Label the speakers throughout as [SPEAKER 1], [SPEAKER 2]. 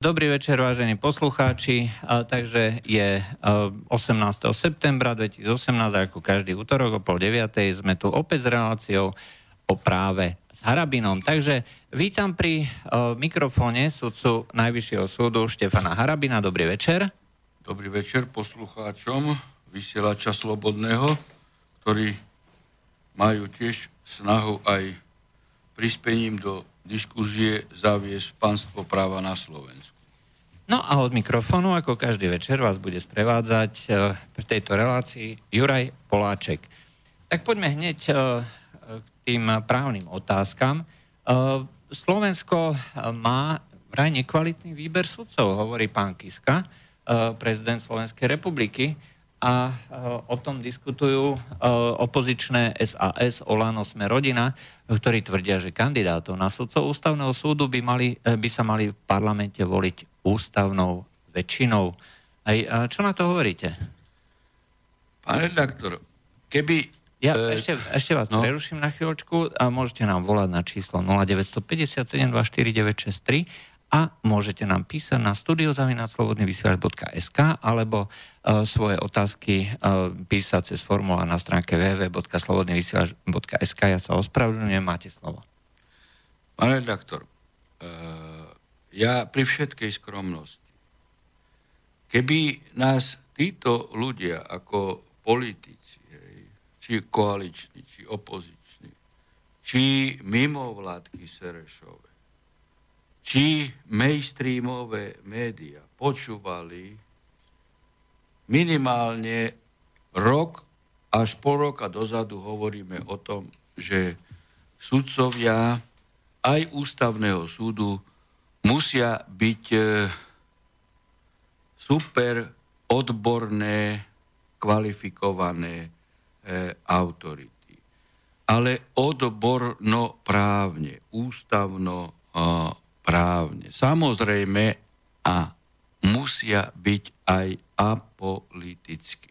[SPEAKER 1] Dobrý večer, vážení poslucháči. Takže je a, 18. septembra 2018, ako každý útorok o pol 9. sme tu opäť s reláciou o práve s Harabinom. Takže vítam pri mikrofóne sudcu Najvyššieho súdu Štefana Harabina. Dobrý večer.
[SPEAKER 2] Dobrý večer poslucháčom vysielača Slobodného, ktorí majú tiež snahu aj prispením do diskúzie zaviesť pánstvo práva na Slovensku.
[SPEAKER 1] No a od mikrofónu, ako každý večer, vás bude sprevádzať uh, v tejto relácii Juraj Poláček. Tak poďme hneď uh, k tým právnym otázkam. Uh, Slovensko má vraj nekvalitný výber sudcov, hovorí pán Kiska, prezident Slovenskej republiky a o tom diskutujú opozičné SAS, Olano, Sme rodina, ktorí tvrdia, že kandidátov na sudcov ústavného súdu by, mali, by sa mali v parlamente voliť ústavnou väčšinou. Aj, čo na to hovoríte?
[SPEAKER 2] Pán redaktor, keby...
[SPEAKER 1] Ja e, ešte, ešte vás no. preruším na chvíľočku a môžete nám volať na číslo 0957 24963 a môžete nám písať na studiozavinaclobodnyvysielač.sk alebo uh, svoje otázky uh, písať cez formulár na stránke www.slobodnyvysielač.sk. Ja sa ospravedlňujem, máte slovo.
[SPEAKER 2] Pán redaktor, uh, ja pri všetkej skromnosti, keby nás títo ľudia ako politici, či koaliční, či opoziční, či mimovládky Serešové, či mainstreamové médiá počúvali minimálne rok až pol roka dozadu hovoríme o tom, že sudcovia aj ústavného súdu musia byť e, super odborné, kvalifikované e, autority. Ale odborno právne, ústavno právne. Samozrejme a musia byť aj apoliticky.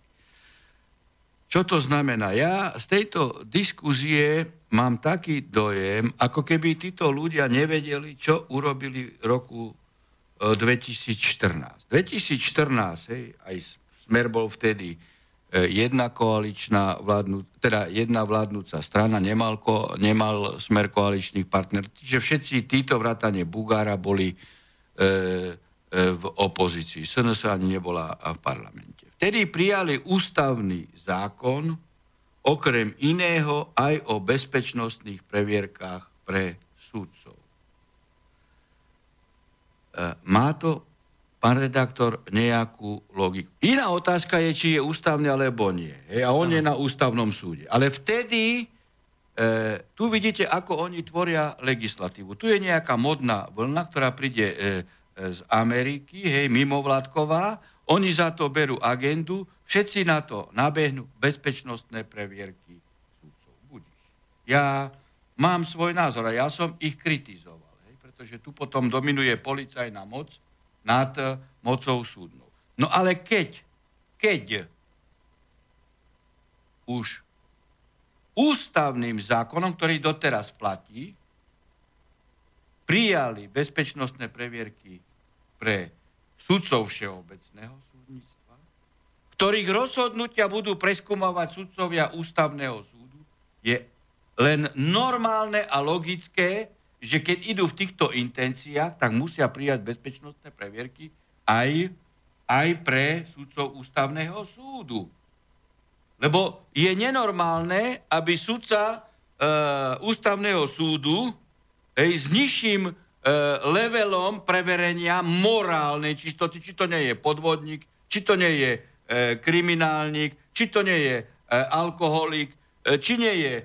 [SPEAKER 2] Čo to znamená? Ja z tejto diskuzie mám taký dojem, ako keby títo ľudia nevedeli, čo urobili v roku 2014. 2014, hej, aj Smer bol vtedy E, jedna koaličná vládnu, teda jedna vládnúca strana, nemal, ko, nemal smer koaličných partnerov. Čiže všetci títo vrátane Bugára boli e, e, v opozícii. SNS ani nebola v parlamente. Vtedy prijali ústavný zákon, okrem iného aj o bezpečnostných previerkách pre súdcov. E, má to pán redaktor, nejakú logiku. Iná otázka je, či je ústavný alebo nie. Hej, a on Aha. je na ústavnom súde. Ale vtedy, e, tu vidíte, ako oni tvoria legislatívu. Tu je nejaká modná vlna, ktorá príde e, e, z Ameriky, hej, mimovládková. Oni za to berú agendu, všetci na to nabehnú bezpečnostné previerky súdcov. Ja mám svoj názor a ja som ich kritizoval, hej, pretože tu potom dominuje policajná moc, nad mocou súdnou. No ale keď, keď už ústavným zákonom, ktorý doteraz platí, prijali bezpečnostné previerky pre sudcov všeobecného súdnictva, ktorých rozhodnutia budú preskúmovať sudcovia ústavného súdu, je len normálne a logické, že keď idú v týchto intenciách, tak musia prijať bezpečnostné previerky aj, aj pre súdcov ústavného súdu. Lebo je nenormálne, aby sudca e, ústavného súdu hej, s nižším e, levelom preverenia morálnej čistoty, či to nie je podvodník, či to nie je e, kriminálnik, či to nie je e, alkoholik, e, či nie je e,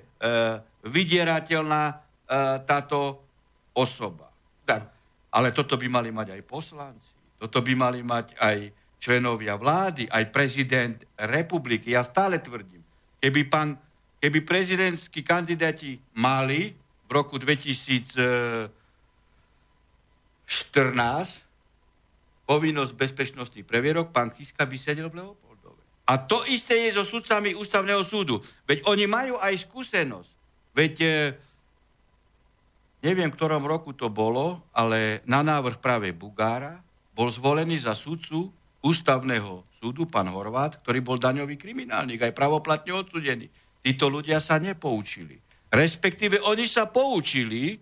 [SPEAKER 2] vydierateľná e, táto osoba. Tak, ale toto by mali mať aj poslanci, toto by mali mať aj členovia vlády, aj prezident republiky. Ja stále tvrdím, keby, pán, keby prezidentskí kandidáti mali v roku 2014 povinnosť bezpečnosti previerok, pán Kiska by sedel v Leopoldove. A to isté je so sudcami ústavného súdu. Veď oni majú aj skúsenosť. Veď e, neviem, v ktorom roku to bolo, ale na návrh práve Bugára bol zvolený za sudcu ústavného súdu, pán Horvát, ktorý bol daňový kriminálnik, aj pravoplatne odsudený. Títo ľudia sa nepoučili. Respektíve oni sa poučili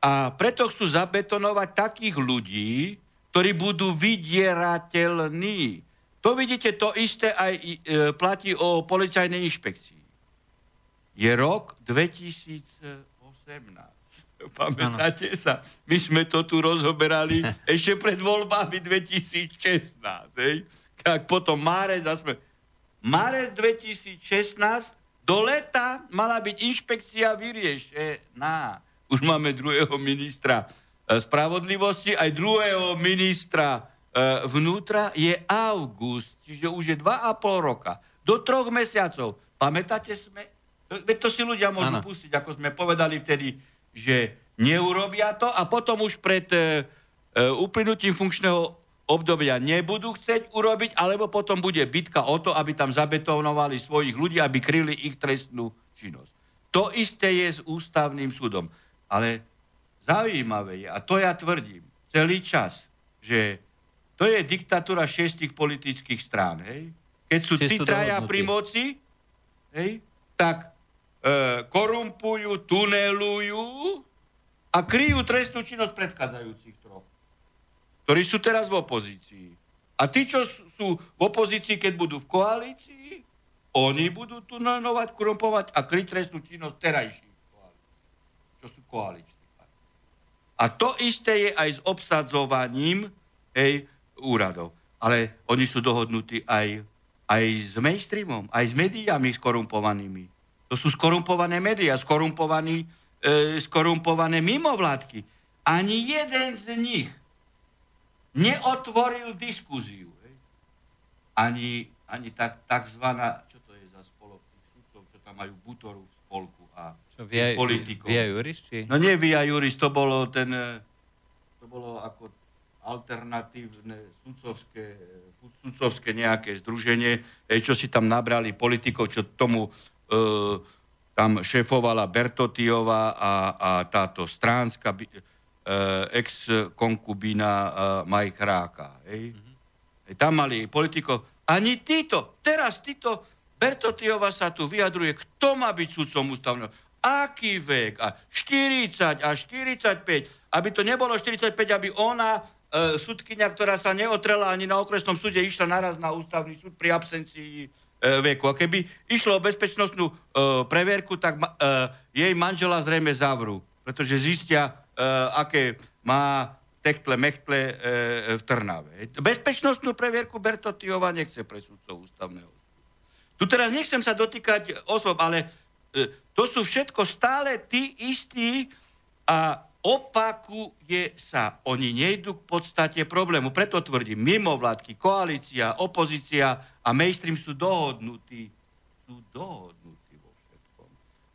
[SPEAKER 2] a preto chcú zabetonovať takých ľudí, ktorí budú vydierateľní. To vidíte, to isté aj e, platí o policajnej inšpekcii. Je rok 2018. Pamätáte ano. sa? My sme to tu rozoberali ešte pred voľbami 2016. Hej? Tak potom Márez a sme... Márez 2016 do leta mala byť inšpekcia vyriešená. Už máme druhého ministra E, spravodlivosti, aj druhého ministra e, vnútra je august, čiže už je dva a pol roka. Do troch mesiacov. Pamätáte sme? Veď to si ľudia môžu ano. pustiť, ako sme povedali vtedy, že neurobia to a potom už pred e, e, uplynutím funkčného obdobia nebudú chcieť urobiť, alebo potom bude bitka o to, aby tam zabetonovali svojich ľudí, aby kryli ich trestnú činnosť. To isté je s ústavným súdom. Ale Zaujímavé je, a to ja tvrdím celý čas, že to je diktatúra šestich politických strán. Hej? Keď sú tí traja pri moci, hej, tak korumpujú, tunelujú a kryjú trestnú činnosť predchádzajúcich troch, ktorí sú teraz v opozícii. A tí, čo sú v opozícii, keď budú v koalícii, oni budú tunelovať, korumpovať a kryť trestnú činnosť terajších koalícií, čo sú koalíci. A to isté je aj s obsadzovaním hej, úradov. Ale oni sú dohodnutí aj, aj s mainstreamom, aj s médiami skorumpovanými. To sú skorumpované médiá, skorumpovaní, e, skorumpované mimovládky. Ani jeden z nich neotvoril diskuziu. Hej. Ani, ani tak, takzvaná, čo to je za spolok sudcov, čo tam majú Butoru v spolku a čo, via, politikov.
[SPEAKER 1] Via Juris? Či?
[SPEAKER 2] No nie Via Juris, to bolo ten, e, to bolo ako alternatívne sudcovské, sudcovské nejaké združenie, e, čo si tam nabrali politikov, čo tomu tam šéfovala Bertotiová a, a táto stránska e, ex-konkubína e, Mike Ráka. Hej. Mm-hmm. E, tam mali politikov. Ani títo, teraz títo, Bertotiova sa tu vyjadruje, kto má byť sudcom ústavného aký vek, a 40 a 45, aby to nebolo 45, aby ona, e, sudkynia, ktorá sa neotrela ani na okresnom súde, išla naraz na ústavný súd pri absencii e, veku. A keby išlo o bezpečnostnú e, preverku, tak e, jej manžela zrejme zavrú, pretože zistia, e, aké má techtle, mechtle e, v Trnave. Bezpečnostnú previerku Bertotiova nechce pre súdcov ústavného. Tu teraz nechcem sa dotýkať osob, ale e, to sú všetko stále tí istí a opakuje sa. Oni nejdú k podstate problému. Preto tvrdím, mimovládky, koalícia, opozícia a mainstream sú dohodnutí. Sú dohodnutí vo všetkom.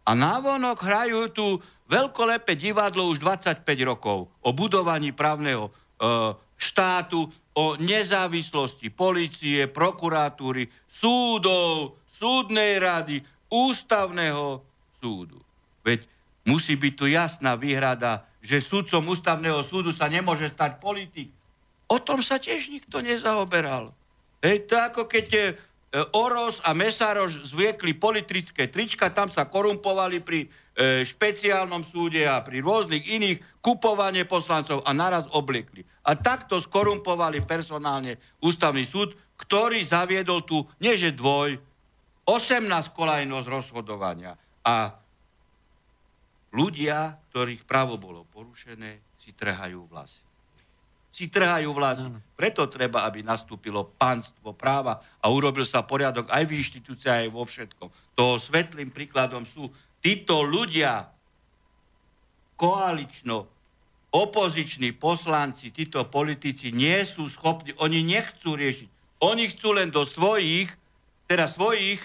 [SPEAKER 2] A návonok hrajú tu veľkolepé divadlo už 25 rokov o budovaní právneho e, štátu, o nezávislosti policie, prokuratúry, súdov, súdnej rady, ústavného súdu. Veď musí byť tu jasná výhrada, že sudcom ústavného súdu sa nemôže stať politik. O tom sa tiež nikto nezaoberal. Hej, to ako keď je Oros a Mesaroš zviekli politické trička, tam sa korumpovali pri e, špeciálnom súde a pri rôznych iných kupovanie poslancov a naraz obliekli. A takto skorumpovali personálne ústavný súd, ktorý zaviedol tu, nie že dvoj, 18 kolajnosť rozhodovania. A ľudia, ktorých právo bolo porušené, si trhajú vlasy. Si trhajú vlasy. Preto treba, aby nastúpilo pánstvo práva a urobil sa poriadok aj v inštitúcii, aj vo všetkom. Toho svetlým príkladom sú títo ľudia, koalično, opoziční poslanci, títo politici nie sú schopní, oni nechcú riešiť. Oni chcú len do svojich, teda svojich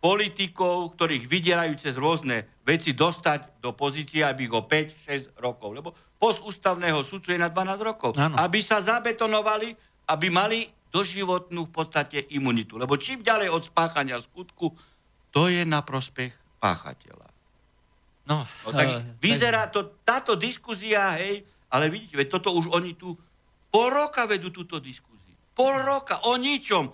[SPEAKER 2] politikov, ktorých vydierajú cez rôzne veci, dostať do pozície, aby ich o 5-6 rokov. Lebo post ústavného sudcu je na 12 rokov. Ano. Aby sa zabetonovali, aby mali doživotnú v podstate imunitu. Lebo čím ďalej od spáchania skutku, to je na prospech páchateľa. No, no tak uh, vyzerá to, táto diskuzia, hej, ale vidíte, veď toto už oni tu Pol roka vedú túto diskuziu. Pol roka o ničom.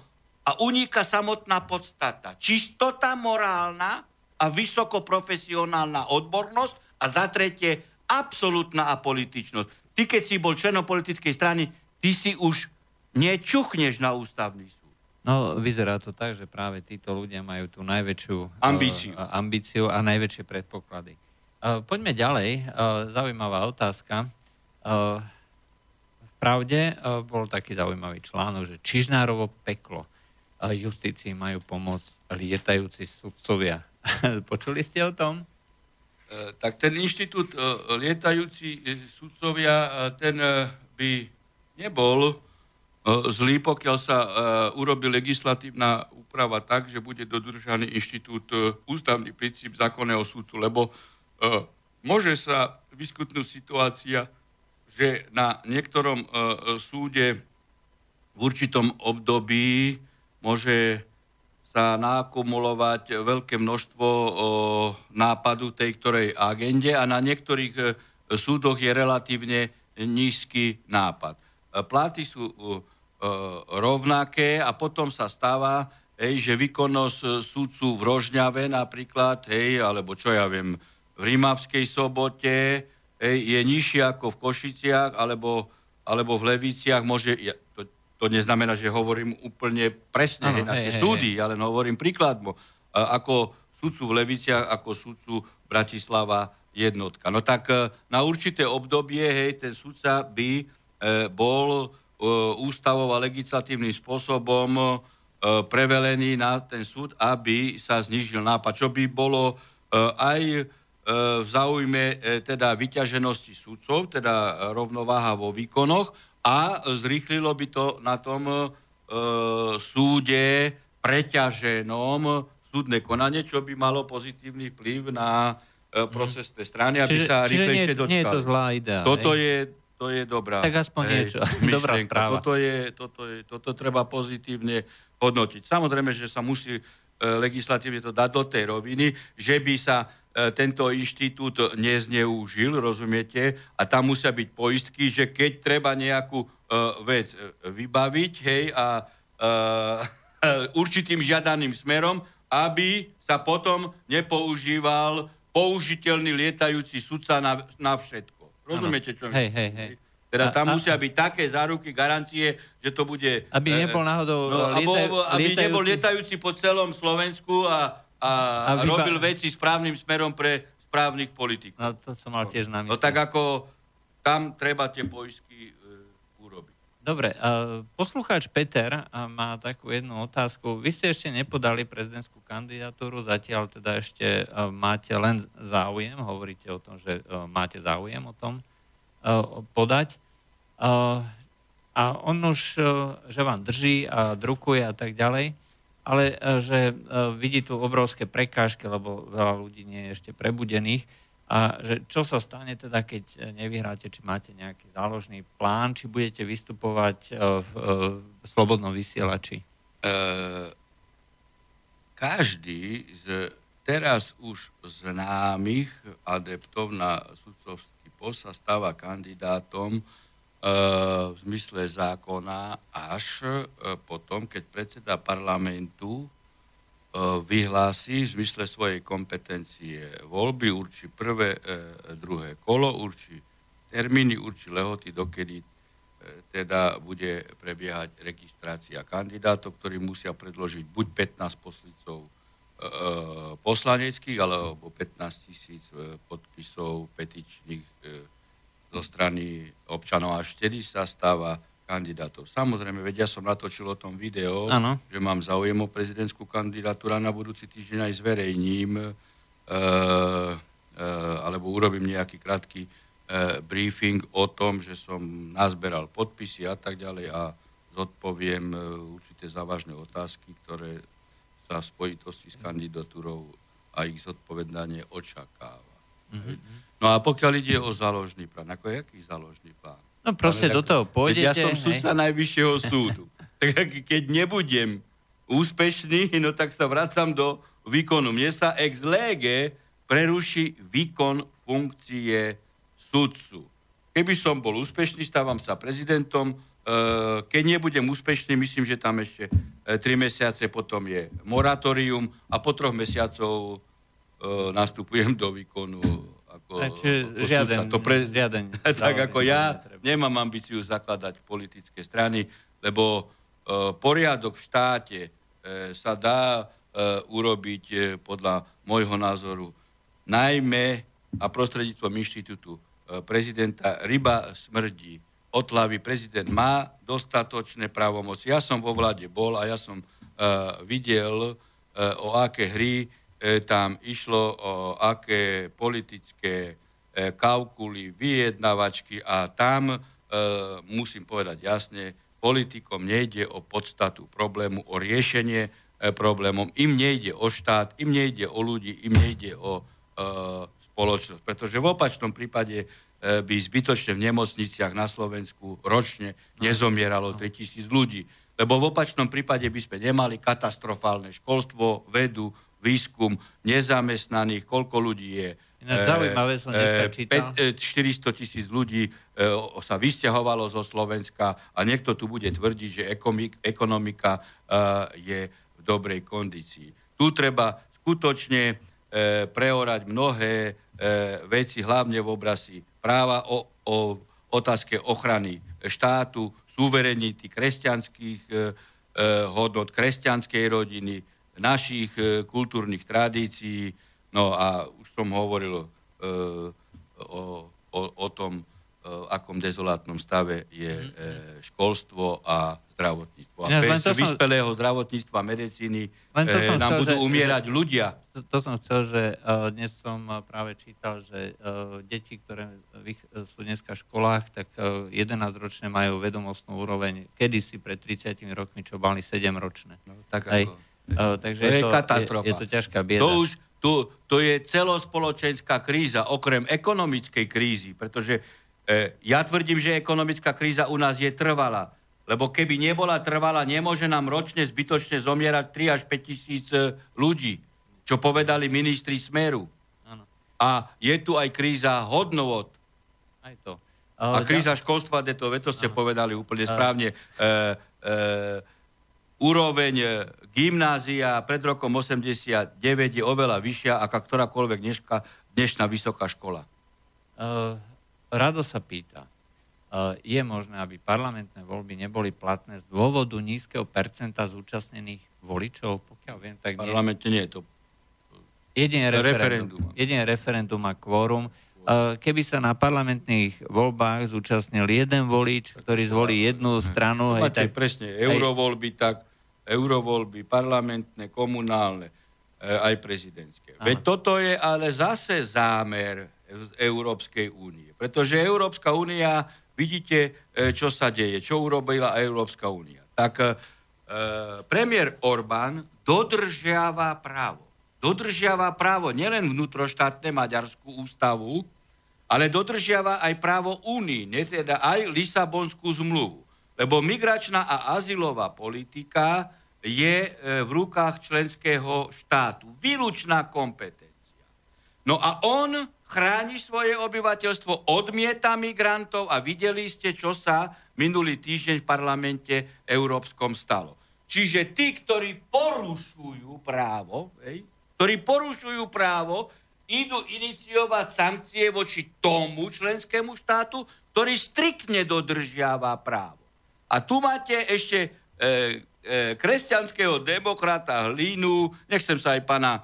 [SPEAKER 2] A uniká samotná podstata. Čistota morálna a vysokoprofesionálna odbornosť a za tretie absolútna apolitičnosť. Ty, keď si bol členom politickej strany, ty si už nečuchneš na ústavný súd.
[SPEAKER 1] No, vyzerá to tak, že práve títo ľudia majú tú najväčšiu
[SPEAKER 2] ambíciu,
[SPEAKER 1] uh, ambíciu a najväčšie predpoklady. Uh, poďme ďalej. Uh, zaujímavá otázka. Uh, v pravde uh, bol taký zaujímavý článok, že Čižnárovo peklo uh, justícii majú pomôcť lietajúci sudcovia. Počuli ste o tom?
[SPEAKER 2] Uh, tak ten inštitút uh, lietajúci sudcovia, uh, ten by nebol zlý, pokiaľ sa urobi legislatívna úprava tak, že bude dodržaný inštitút ústavný princíp zákonného súdcu, lebo môže sa vyskutnúť situácia, že na niektorom súde v určitom období môže sa naakumulovať veľké množstvo nápadu tej ktorej agende a na niektorých súdoch je relatívne nízky nápad. Platy sú E, rovnaké a potom sa stáva, hej, že výkonnosť súdcu v Rožňave napríklad, hej, alebo čo ja viem, v Rímavskej sobote hej, je nižšie ako v Košiciach alebo, alebo v Leviciach. Môže, ja, to, to neznamená, že hovorím úplne presne ano, hej, na tie hej, súdy, hej. ale hovorím príkladmo. Ako súdcu v Leviciach, ako súdcu Bratislava jednotka. No tak e, na určité obdobie, hej, ten súdca by e, bol E, ústavou a legislatívnym spôsobom e, prevelený na ten súd, aby sa znižil nápad, čo by bolo e, aj v záujme teda vyťaženosti súdcov, teda rovnováha vo výkonoch a zrýchlilo by to na tom súde preťaženom súdne konanie, čo by malo pozitívny vplyv na procesné strany, aby čiže, sa rýchlejšie dočkali.
[SPEAKER 1] Nie je to zlá idea.
[SPEAKER 2] Toto je to je dobrá.
[SPEAKER 1] Tak aspoň hej, niečo. Dobrá správa.
[SPEAKER 2] Toto, je, toto, je, toto treba pozitívne hodnotiť. Samozrejme, že sa musí e, legislatívne to dať do tej roviny, že by sa e, tento inštitút nezneužil, rozumiete? A tam musia byť poistky, že keď treba nejakú e, vec vybaviť, hej, a určitým žiadaným smerom, aby sa potom nepoužíval použiteľný lietajúci sudca na, na všetko. Rozumiete, čo
[SPEAKER 1] hej, hej, hej.
[SPEAKER 2] Teda tam a, musia byť také záruky, garancie, že to bude...
[SPEAKER 1] Aby e, nebol náhodou... No, lietaj,
[SPEAKER 2] aby lietajúci... nebol lietajúci po celom Slovensku a, a, a vyba... robil veci správnym smerom pre správnych politikov.
[SPEAKER 1] No to som mal tiež na
[SPEAKER 2] mysli. No tak ako tam treba tie poisky e, urobiť.
[SPEAKER 1] Dobre, uh, poslucháč Peter má takú jednu otázku. Vy ste ešte nepodali prezidentskú kandidatúru, zatiaľ teda ešte uh, máte len záujem, hovoríte o tom, že uh, máte záujem o tom podať. A on už, uh, že vám drží a drukuje a tak ďalej, ale uh, že uh, vidí tu obrovské prekážky, lebo veľa ľudí nie je ešte prebudených, a že čo sa stane teda, keď nevyhráte, či máte nejaký záložný plán, či budete vystupovať e, v, e, v slobodnom vysielači? E,
[SPEAKER 2] každý z teraz už známych adeptov na sudcovský post sa stáva kandidátom e, v zmysle zákona až e, potom, keď predseda parlamentu E, vyhlási v zmysle svojej kompetencie voľby, určí prvé, e, druhé kolo, určí termíny, určí lehoty, dokedy e, teda bude prebiehať registrácia kandidátov, ktorí musia predložiť buď 15 poslicov poslaneckých alebo 15 tisíc podpisov petičných zo strany občanov. Až vtedy sa stáva kandidátov. Samozrejme, veď ja som natočil o tom video, ano. že mám záujem o prezidentskú kandidatúru a na budúci týždeň aj zverejním e, e, alebo urobím nejaký krátky e, briefing o tom, že som nazberal podpisy a tak ďalej a zodpoviem e, určité závažné otázky, ktoré sa v spojitosti s kandidatúrou a ich zodpovedanie očakáva. Mm-hmm. No a pokiaľ ide o záložný plán, ako jaký záložný plán?
[SPEAKER 1] No proste do toho pôjdete.
[SPEAKER 2] Ja som súdca najvyššieho súdu. tak keď nebudem úspešný, no tak sa vracam do výkonu. Mne sa ex lege preruší výkon funkcie sudcu. keby som bol úspešný, stávam sa prezidentom, e, keď nebudem úspešný, myslím, že tam ešte 3 mesiace potom je moratórium a po troch mesiacov nastupujem do výkonu ako,
[SPEAKER 1] ako žiaden, to pre... žiaden
[SPEAKER 2] tak ako ja nemám ambíciu zakladať politické strany, lebo uh, poriadok v štáte uh, sa dá uh, urobiť podľa môjho názoru najmä a prostredníctvom inštitútu prezidenta ryba smrdí. Od hlavy prezident má dostatočné právomoci. Ja som vo vláde bol a ja som videl, o aké hry E, tam išlo o aké politické e, kalkuly, vyjednavačky a tam, e, musím povedať jasne, politikom nejde o podstatu problému, o riešenie problémom. Im nejde o štát, im nejde o ľudí, im nejde o spoločnosť. Pretože v opačnom prípade by zbytočne v nemocniciach na Slovensku ročne nezomieralo 3000 ľudí. Lebo v opačnom prípade by sme nemali katastrofálne školstvo, vedu, výskum nezamestnaných, koľko ľudí je.
[SPEAKER 1] Ináč zaujímavé som dneska čítal.
[SPEAKER 2] 400 tisíc ľudí sa vysťahovalo zo Slovenska a niekto tu bude tvrdiť, že ekonomika je v dobrej kondícii. Tu treba skutočne preorať mnohé veci, hlavne v oblasti práva o, o otázke ochrany štátu, suverenity, kresťanských hodnot, kresťanskej rodiny, našich e, kultúrnych tradícií. No a už som hovoril e, o, o, o tom, e, akom dezolátnom stave je školstvo a zdravotníctvo. A bez som... vyspelého zdravotníctva, medicíny e, nám chcel, budú že, umierať že, ľudia.
[SPEAKER 1] To, to som chcel, že uh, dnes som práve čítal, že uh, deti, ktoré vych, sú dneska v školách, tak uh, 11-ročné majú vedomostnú úroveň kedysi pred 30 rokmi, čo boli 7-ročné. No,
[SPEAKER 2] tak Aj, ako
[SPEAKER 1] Uh, takže to je, je to, katastrofa. Je, je to ťažká bieda.
[SPEAKER 2] To už tu, to je celospoločenská kríza, okrem ekonomickej krízy, pretože e, ja tvrdím, že ekonomická kríza u nás je trvalá. Lebo keby nebola trvalá, nemôže nám ročne zbytočne zomierať 3 až 5 tisíc ľudí, čo povedali ministri Smeru. Ano. A je tu aj kríza hodnovod.
[SPEAKER 1] Aj to.
[SPEAKER 2] A kríza školstva, to, to ste ano. povedali úplne správne. E, e, úroveň e, gymnázia pred rokom 89 je oveľa vyššia ako ktorákoľvek dneška, dnešná vysoká škola.
[SPEAKER 1] Uh, Rado sa pýta, uh, je možné, aby parlamentné voľby neboli platné z dôvodu nízkeho percenta zúčastnených voličov? Pokiaľ viem, tak
[SPEAKER 2] nie. Parlamente nie je to
[SPEAKER 1] jedine referendum. referendum. Jedine referendum a kvórum. Keby sa na parlamentných voľbách zúčastnil jeden volič, ktorý zvolí jednu stranu...
[SPEAKER 2] Máte hej, tak, presne, eurovoľby, tak eurovoľby, parlamentné, komunálne, e, aj prezidentské. Aha. Veď toto je ale zase zámer Európskej únie. Pretože Európska únia, vidíte, e, čo sa deje, čo urobila Európska únia. Tak e, premiér Orbán dodržiava právo. Dodržiava právo nielen vnútroštátne Maďarskú ústavu, ale dodržiava aj právo Únii, teda aj Lisabonskú zmluvu. Lebo migračná a azylová politika je e, v rukách členského štátu. Výlučná kompetencia. No a on chráni svoje obyvateľstvo, odmieta migrantov a videli ste, čo sa minulý týždeň v parlamente európskom stalo. Čiže tí, ktorí porušujú právo, hej, ktorí porušujú právo, idú iniciovať sankcie voči tomu členskému štátu, ktorý striktne dodržiava právo. A tu máte ešte e, kresťanského demokrata Hlínu, nechcem sa aj pana e,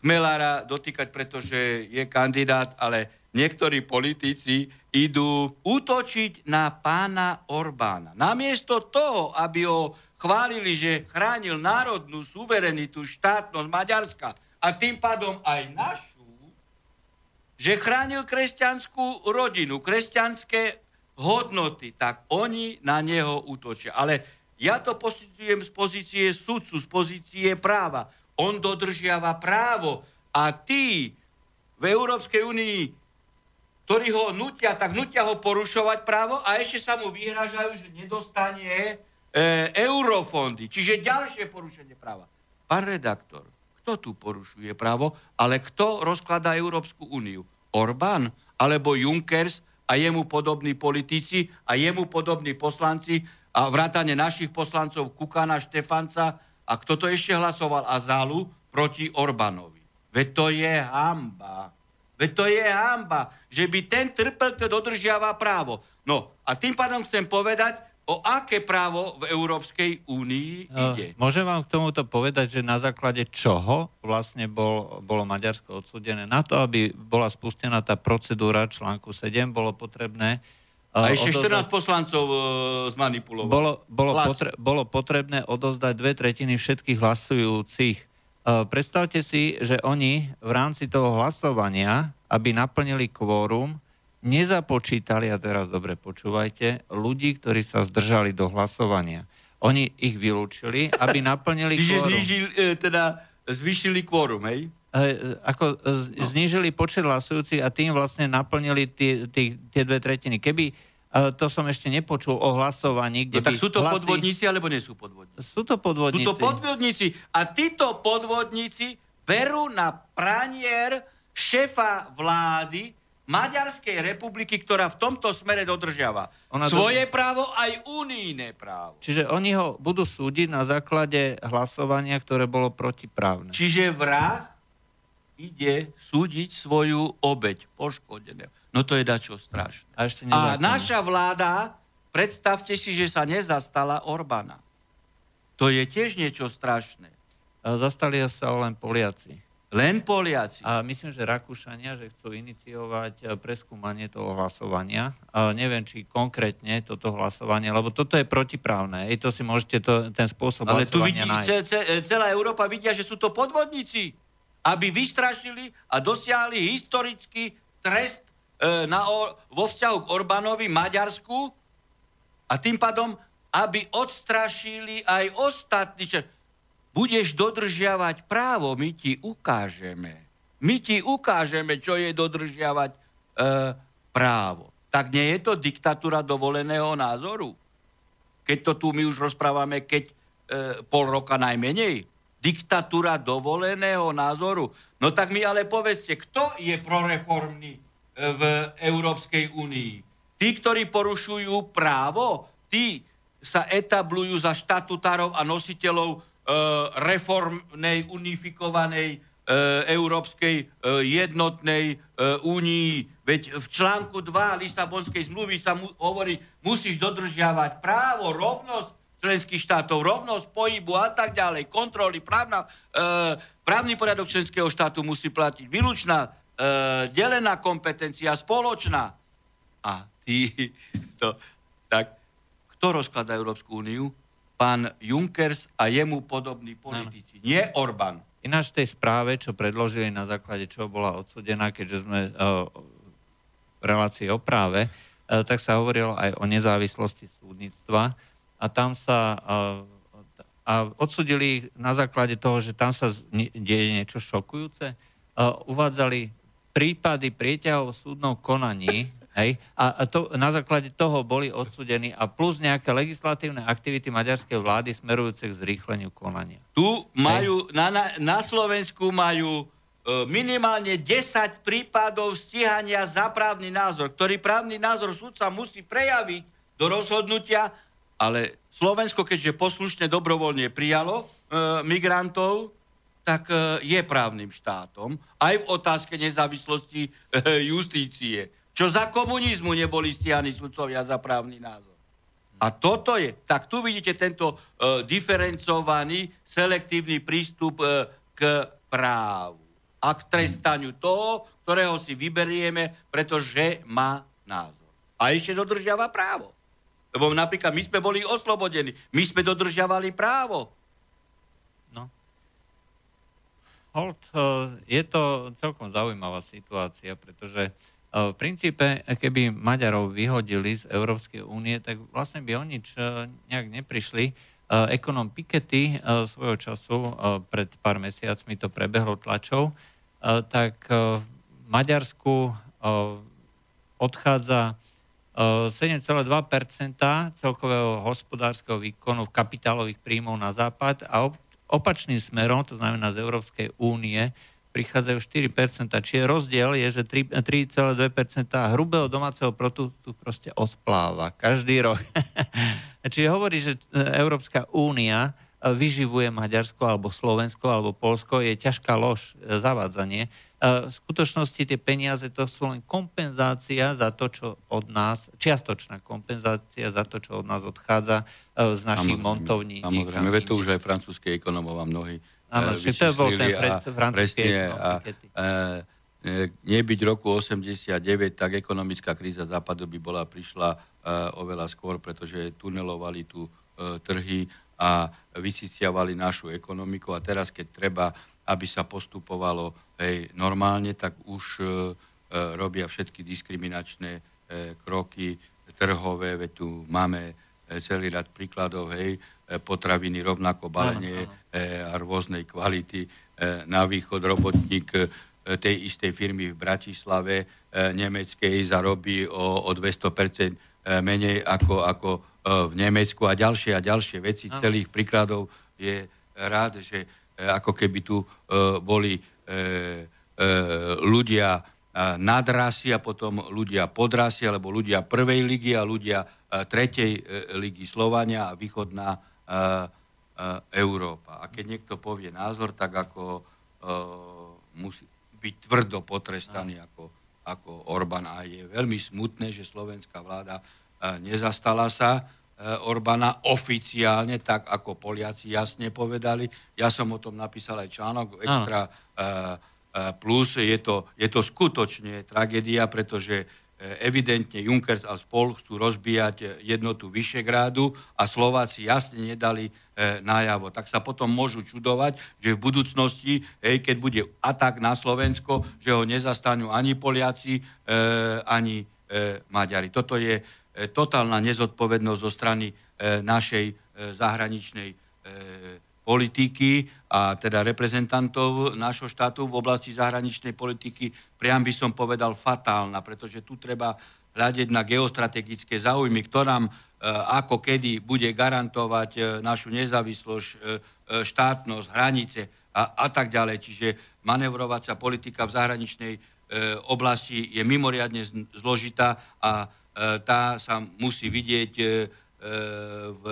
[SPEAKER 2] Chmelára dotýkať, pretože je kandidát, ale niektorí politici idú útočiť na pána Orbána. Namiesto toho, aby ho chválili, že chránil národnú suverenitu, štátnosť Maďarska, a tým pádom aj našu, že chránil kresťanskú rodinu, kresťanské hodnoty, tak oni na neho útočia. Ale ja to posudzujem z pozície sudcu, z pozície práva. On dodržiava právo a tí v Európskej únii, ktorí ho nutia, tak nutia ho porušovať právo a ešte sa mu vyhražajú, že nedostane e, eurofondy. Čiže ďalšie porušenie práva. Pán redaktor, kto tu porušuje právo, ale kto rozkladá Európsku úniu? Orbán alebo Junkers a jemu podobní politici a jemu podobní poslanci a vrátane našich poslancov Kukana, Štefanca a kto to ešte hlasoval? A Zalu proti Orbánovi. Veď to je hamba. Veď to je hamba, že by ten trpel, kto dodržiava právo. No a tým pádom chcem povedať, o aké právo v Európskej únii ide.
[SPEAKER 1] Môžem vám k tomuto povedať, že na základe čoho vlastne bol, bolo Maďarsko odsudené? Na to, aby bola spustená tá procedúra článku 7, bolo potrebné
[SPEAKER 2] a ešte odozdať, 14 poslancov uh, zmanipulovalo.
[SPEAKER 1] Bolo, bolo, potre, bolo potrebné odozdať dve tretiny všetkých hlasujúcich. Uh, predstavte si, že oni v rámci toho hlasovania, aby naplnili kvórum, nezapočítali, a teraz dobre počúvajte, ľudí, ktorí sa zdržali do hlasovania. Oni ich vylúčili, aby naplnili
[SPEAKER 2] Čiže znižili, e, teda zvyšili kvórum, hej?
[SPEAKER 1] E, ako z, no. znížili počet hlasujúcich a tým vlastne naplnili tie, tie, tie dve tretiny. Keby e, to som ešte nepočul o hlasovaní, kde
[SPEAKER 2] no, tak sú to hlasy... podvodníci, alebo nie sú podvodníci?
[SPEAKER 1] Sú to podvodníci.
[SPEAKER 2] Sú to podvodníci. A títo podvodníci berú na pranier šefa vlády Maďarskej republiky, ktorá v tomto smere dodržiava Ona svoje do... právo aj unijné právo.
[SPEAKER 1] Čiže oni ho budú súdiť na základe hlasovania, ktoré bolo protiprávne.
[SPEAKER 2] Čiže vrah ide súdiť svoju obeď poškodeného. No to je dačo strašné.
[SPEAKER 1] A, ešte
[SPEAKER 2] a naša vláda, predstavte si, že sa nezastala Orbána. To je tiež niečo strašné.
[SPEAKER 1] Zastali sa len Poliaci.
[SPEAKER 2] Len Poliaci.
[SPEAKER 1] A myslím, že Rakúšania, že chcú iniciovať e, preskúmanie toho hlasovania. A neviem, či konkrétne toto hlasovanie, lebo toto je protiprávne. I to si môžete to, ten spôsob
[SPEAKER 2] Ale tu vidí, ce, ce, celá Európa vidia, že sú to podvodníci, aby vystrašili a dosiahli historický trest e, na, vo vzťahu k Orbánovi Maďarsku a tým pádom, aby odstrašili aj ostatní budeš dodržiavať právo, my ti ukážeme. My ti ukážeme, čo je dodržiavať e, právo. Tak nie je to diktatúra dovoleného názoru? Keď to tu my už rozprávame, keď e, pol roka najmenej. Diktatúra dovoleného názoru. No tak mi ale povedzte, kto je proreformný e, v Európskej únii? Tí, ktorí porušujú právo, tí sa etablujú za štatutárov a nositeľov reformnej, unifikovanej e, európskej e, jednotnej únii. Veď v článku 2 Lisabonskej zmluvy sa mu, hovorí, musíš dodržiavať právo, rovnosť členských štátov, rovnosť pohybu a tak ďalej, kontroly, právna, e, právny poriadok členského štátu musí platiť, výlučná, e, delená kompetencia, spoločná. A ty, to, tak, kto rozkladá Európsku úniu? Pán Junkers a jemu podobní politici. Ano. Nie Orbán.
[SPEAKER 1] Ináč tej správe, čo predložili na základe čoho bola odsudená, keďže sme uh, v relácii o práve, uh, tak sa hovorilo aj o nezávislosti súdnictva a tam sa uh, a odsudili na základe toho, že tam sa deje niečo šokujúce. Uvádzali prípady prieťahov v súdnom konaní, Hej? A to, na základe toho boli odsudení a plus nejaké legislatívne aktivity maďarskej vlády smerujúce k zrýchleniu konania.
[SPEAKER 2] Tu majú, na, na, na Slovensku majú e, minimálne 10 prípadov stíhania za právny názor, ktorý právny názor súdca musí prejaviť do rozhodnutia, ale Slovensko, keďže poslušne dobrovoľne prijalo e, migrantov, tak e, je právnym štátom aj v otázke nezávislosti e, justície. Čo za komunizmu neboli stiahni sudcovia za právny názor. A toto je, tak tu vidíte tento uh, diferencovaný, selektívny prístup uh, k právu a k trestaniu toho, ktorého si vyberieme, pretože má názor. A ešte dodržiava právo. Lebo napríklad my sme boli oslobodení, my sme dodržiavali právo. No.
[SPEAKER 1] Hold, uh, je to celkom zaujímavá situácia, pretože v princípe, keby Maďarov vyhodili z Európskej únie, tak vlastne by o nič e, nejak neprišli. E, ekonom Piketty e, svojho času, pred pár mesiacmi to prebehlo tlačou, tak v Maďarsku odchádza 7,2% celkového hospodárskeho výkonu kapitálových príjmov na západ a opačným smerom, to znamená z Európskej únie, prichádzajú 4%. Čiže rozdiel je, že 3,2% hrubého domáceho produktu proste ospláva každý rok. Čiže hovorí, že Európska únia vyživuje Maďarsko alebo Slovensko alebo Polsko, je ťažká lož, e, zavádzanie. E, v skutočnosti tie peniaze to sú len kompenzácia za to, čo od nás, čiastočná kompenzácia za to, čo od nás odchádza e, z našich samozrejme, montovní.
[SPEAKER 2] Samozrejme, veď to už aj francúzske ekonomov a mnohí
[SPEAKER 1] Áno, to bol ten francúzsky
[SPEAKER 2] a, a, nebyť roku 89, tak ekonomická kríza západu by bola prišla oveľa skôr, pretože tunelovali tu trhy a vysiciavali našu ekonomiku. A teraz, keď treba, aby sa postupovalo hej, normálne, tak už robia všetky diskriminačné kroky trhové, veď tu máme celý rad príkladov, hej, potraviny rovnako balenie e, a rôznej kvality. E, na východ robotník e, tej istej firmy v Bratislave e, nemeckej zarobí o, o 200% menej ako, ako v Nemecku a ďalšie a ďalšie veci. No. Celých príkladov je rád, že e, ako keby tu e, boli e, ľudia nadrasy a potom ľudia podrasy, alebo ľudia prvej ligy a ľudia tretej ligy Slovania a východná Európa. A keď niekto povie názor, tak ako musí byť tvrdo potrestaný ako, ako Orbán. A je veľmi smutné, že slovenská vláda nezastala sa e, Orbána oficiálne, tak ako Poliaci jasne povedali. Ja som o tom napísal aj článok extra e, e, plus. Je to, je to skutočne tragédia, pretože evidentne Junkers a spol chcú rozbíjať jednotu Vyšegrádu a Slováci jasne nedali e, najavo. Tak sa potom môžu čudovať, že v budúcnosti, hej, keď bude atak na Slovensko, že ho nezastanú ani Poliaci, e, ani e, Maďari. Toto je E, totálna nezodpovednosť zo strany e, našej e, zahraničnej politiky a teda reprezentantov nášho štátu v oblasti zahraničnej politiky, priam by som povedal fatálna, pretože tu treba hľadiť na geostrategické záujmy, kto nám ako kedy bude garantovať našu nezávislosť, štátnosť, hranice a, a tak ďalej. Čiže manevrovacia politika v zahraničnej oblasti je mimoriadne zložitá a E, tá sa musí vidieť e, e, v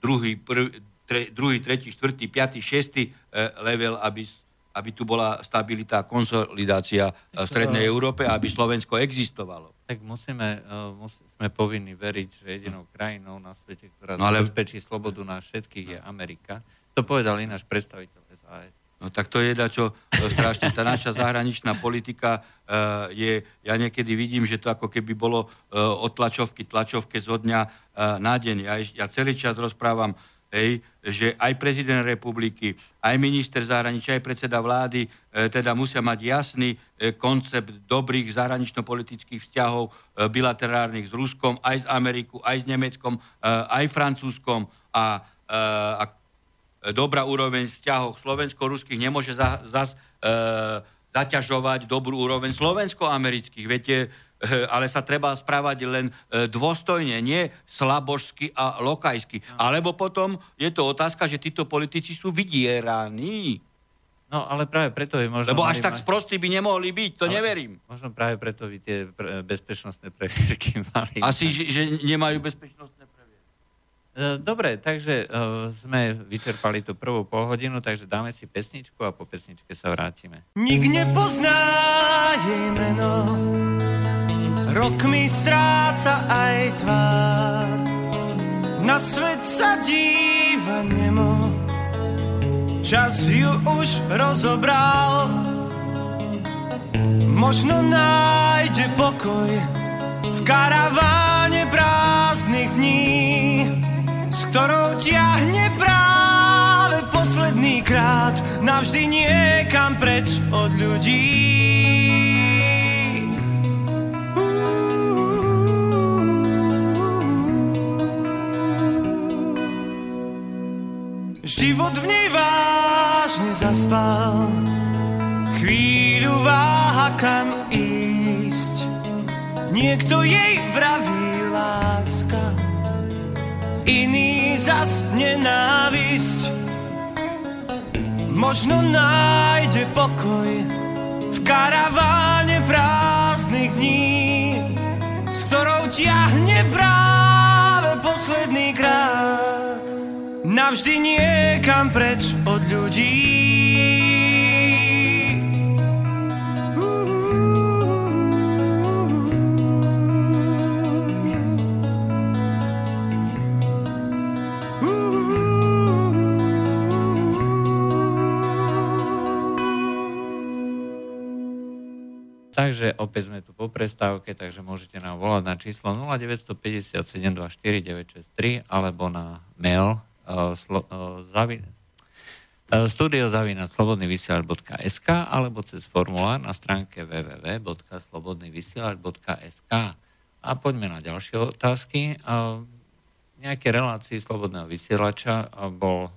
[SPEAKER 2] druhý, prv, tre, druhý tretí, štvrtý, piatý, šestý level, aby, aby tu bola stabilita a konsolidácia v Strednej Európe a aby Slovensko existovalo.
[SPEAKER 1] Tak musíme, musí, sme povinni veriť, že jedinou krajinou na svete, ktorá no ale... zabezpečí slobodu na všetkých, je Amerika. To povedal ináš predstaviteľ SAS.
[SPEAKER 2] No tak to je čo e, strašne. Tá naša zahraničná politika uh, je, ja niekedy vidím, že to ako keby bolo uh, od tlačovky, tlačovke zo dňa uh, na deň. Ja, ja celý čas rozprávam, hej, že aj prezident republiky, aj minister zahraničia, aj predseda vlády uh, teda musia mať jasný uh, koncept dobrých zahranično-politických vzťahov uh, bilaterárnych s Ruskom, aj s Amerikou, aj s Nemeckom, uh, aj Francúzskom a, uh, a dobrá úroveň vzťahov slovensko-ruských nemôže za, zas e, zaťažovať dobrú úroveň slovensko-amerických. Viete, e, ale sa treba správať len e, dôstojne, nie slabožsky a lokajsky. Alebo potom je to otázka, že títo politici sú vydieraní.
[SPEAKER 1] No, ale práve preto je možno...
[SPEAKER 2] Lebo až tak sprostí by nemohli byť, to ale neverím.
[SPEAKER 1] Možno práve preto by tie bezpečnostné previerky mali.
[SPEAKER 2] Asi, že, že nemajú bezpečnostné
[SPEAKER 1] E, dobre, takže uh, sme vyčerpali tú prvú polhodinu, takže dáme si pesničku a po pesničke sa vrátime.
[SPEAKER 3] Nik nepozná jej meno, rok mi stráca aj tvár. Na svet sa díva nemo, čas ju už rozobral. Možno nájde pokoj v karaváne prázdnych dní ktorou ťahne práve posledný krát navždy niekam preč od ľudí. Život v nej vážne zaspal, chvíľu váha kam ísť. Niekto jej vraví láska, iný zas nenávisť. možno nájde pokoj v karaváne prázdnych dní, s ktorou ťahne práve navždy niekam preč od ľudí.
[SPEAKER 1] Takže opäť sme tu po prestávke, takže môžete nám volať na číslo 0957 24963 alebo na mail slo, uh, zavi, uh, studiozavinaslobodnyvysielač.sk alebo cez formulár na stránke www.slobodnyvysielač.sk A poďme na ďalšie otázky. V nejakej relácii Slobodného vysielača bol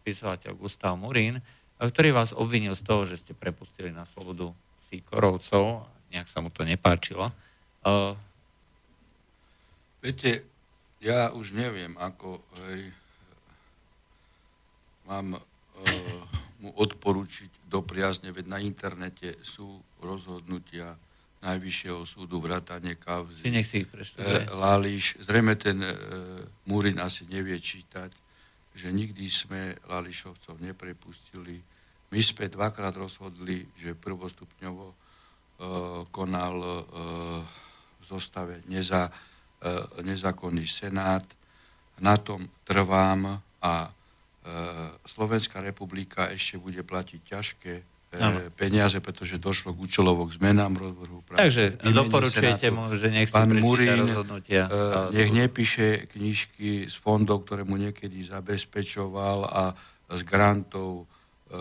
[SPEAKER 1] spisovateľ Gustav Murín, ktorý vás obvinil z toho, že ste prepustili na slobodu Sikorovcov, nejak sa mu to nepáčilo.
[SPEAKER 2] Viete, ja už neviem, ako hej, mám uh, mu odporučiť do priazne, veď na internete sú rozhodnutia Najvyššieho súdu vrátane Kavzy.
[SPEAKER 1] Či nech si ich
[SPEAKER 2] e, Lališ, zrejme ten e, Múrin asi nevie čítať, že nikdy sme Lališovcov neprepustili my sme dvakrát rozhodli, že prvostupňovo uh, konal uh, v zostave neza, uh, nezákonný senát. Na tom trvám a Slovenská republika ešte bude platiť ťažké ano. peniaze, pretože došlo k účelovok zmenám rozvrhu
[SPEAKER 1] práve. Takže doporučujete mu, že nech si Pán Murín, rozhodnutia.
[SPEAKER 2] nech nepíše knižky z fondov, ktoré mu niekedy zabezpečoval a z grantov E,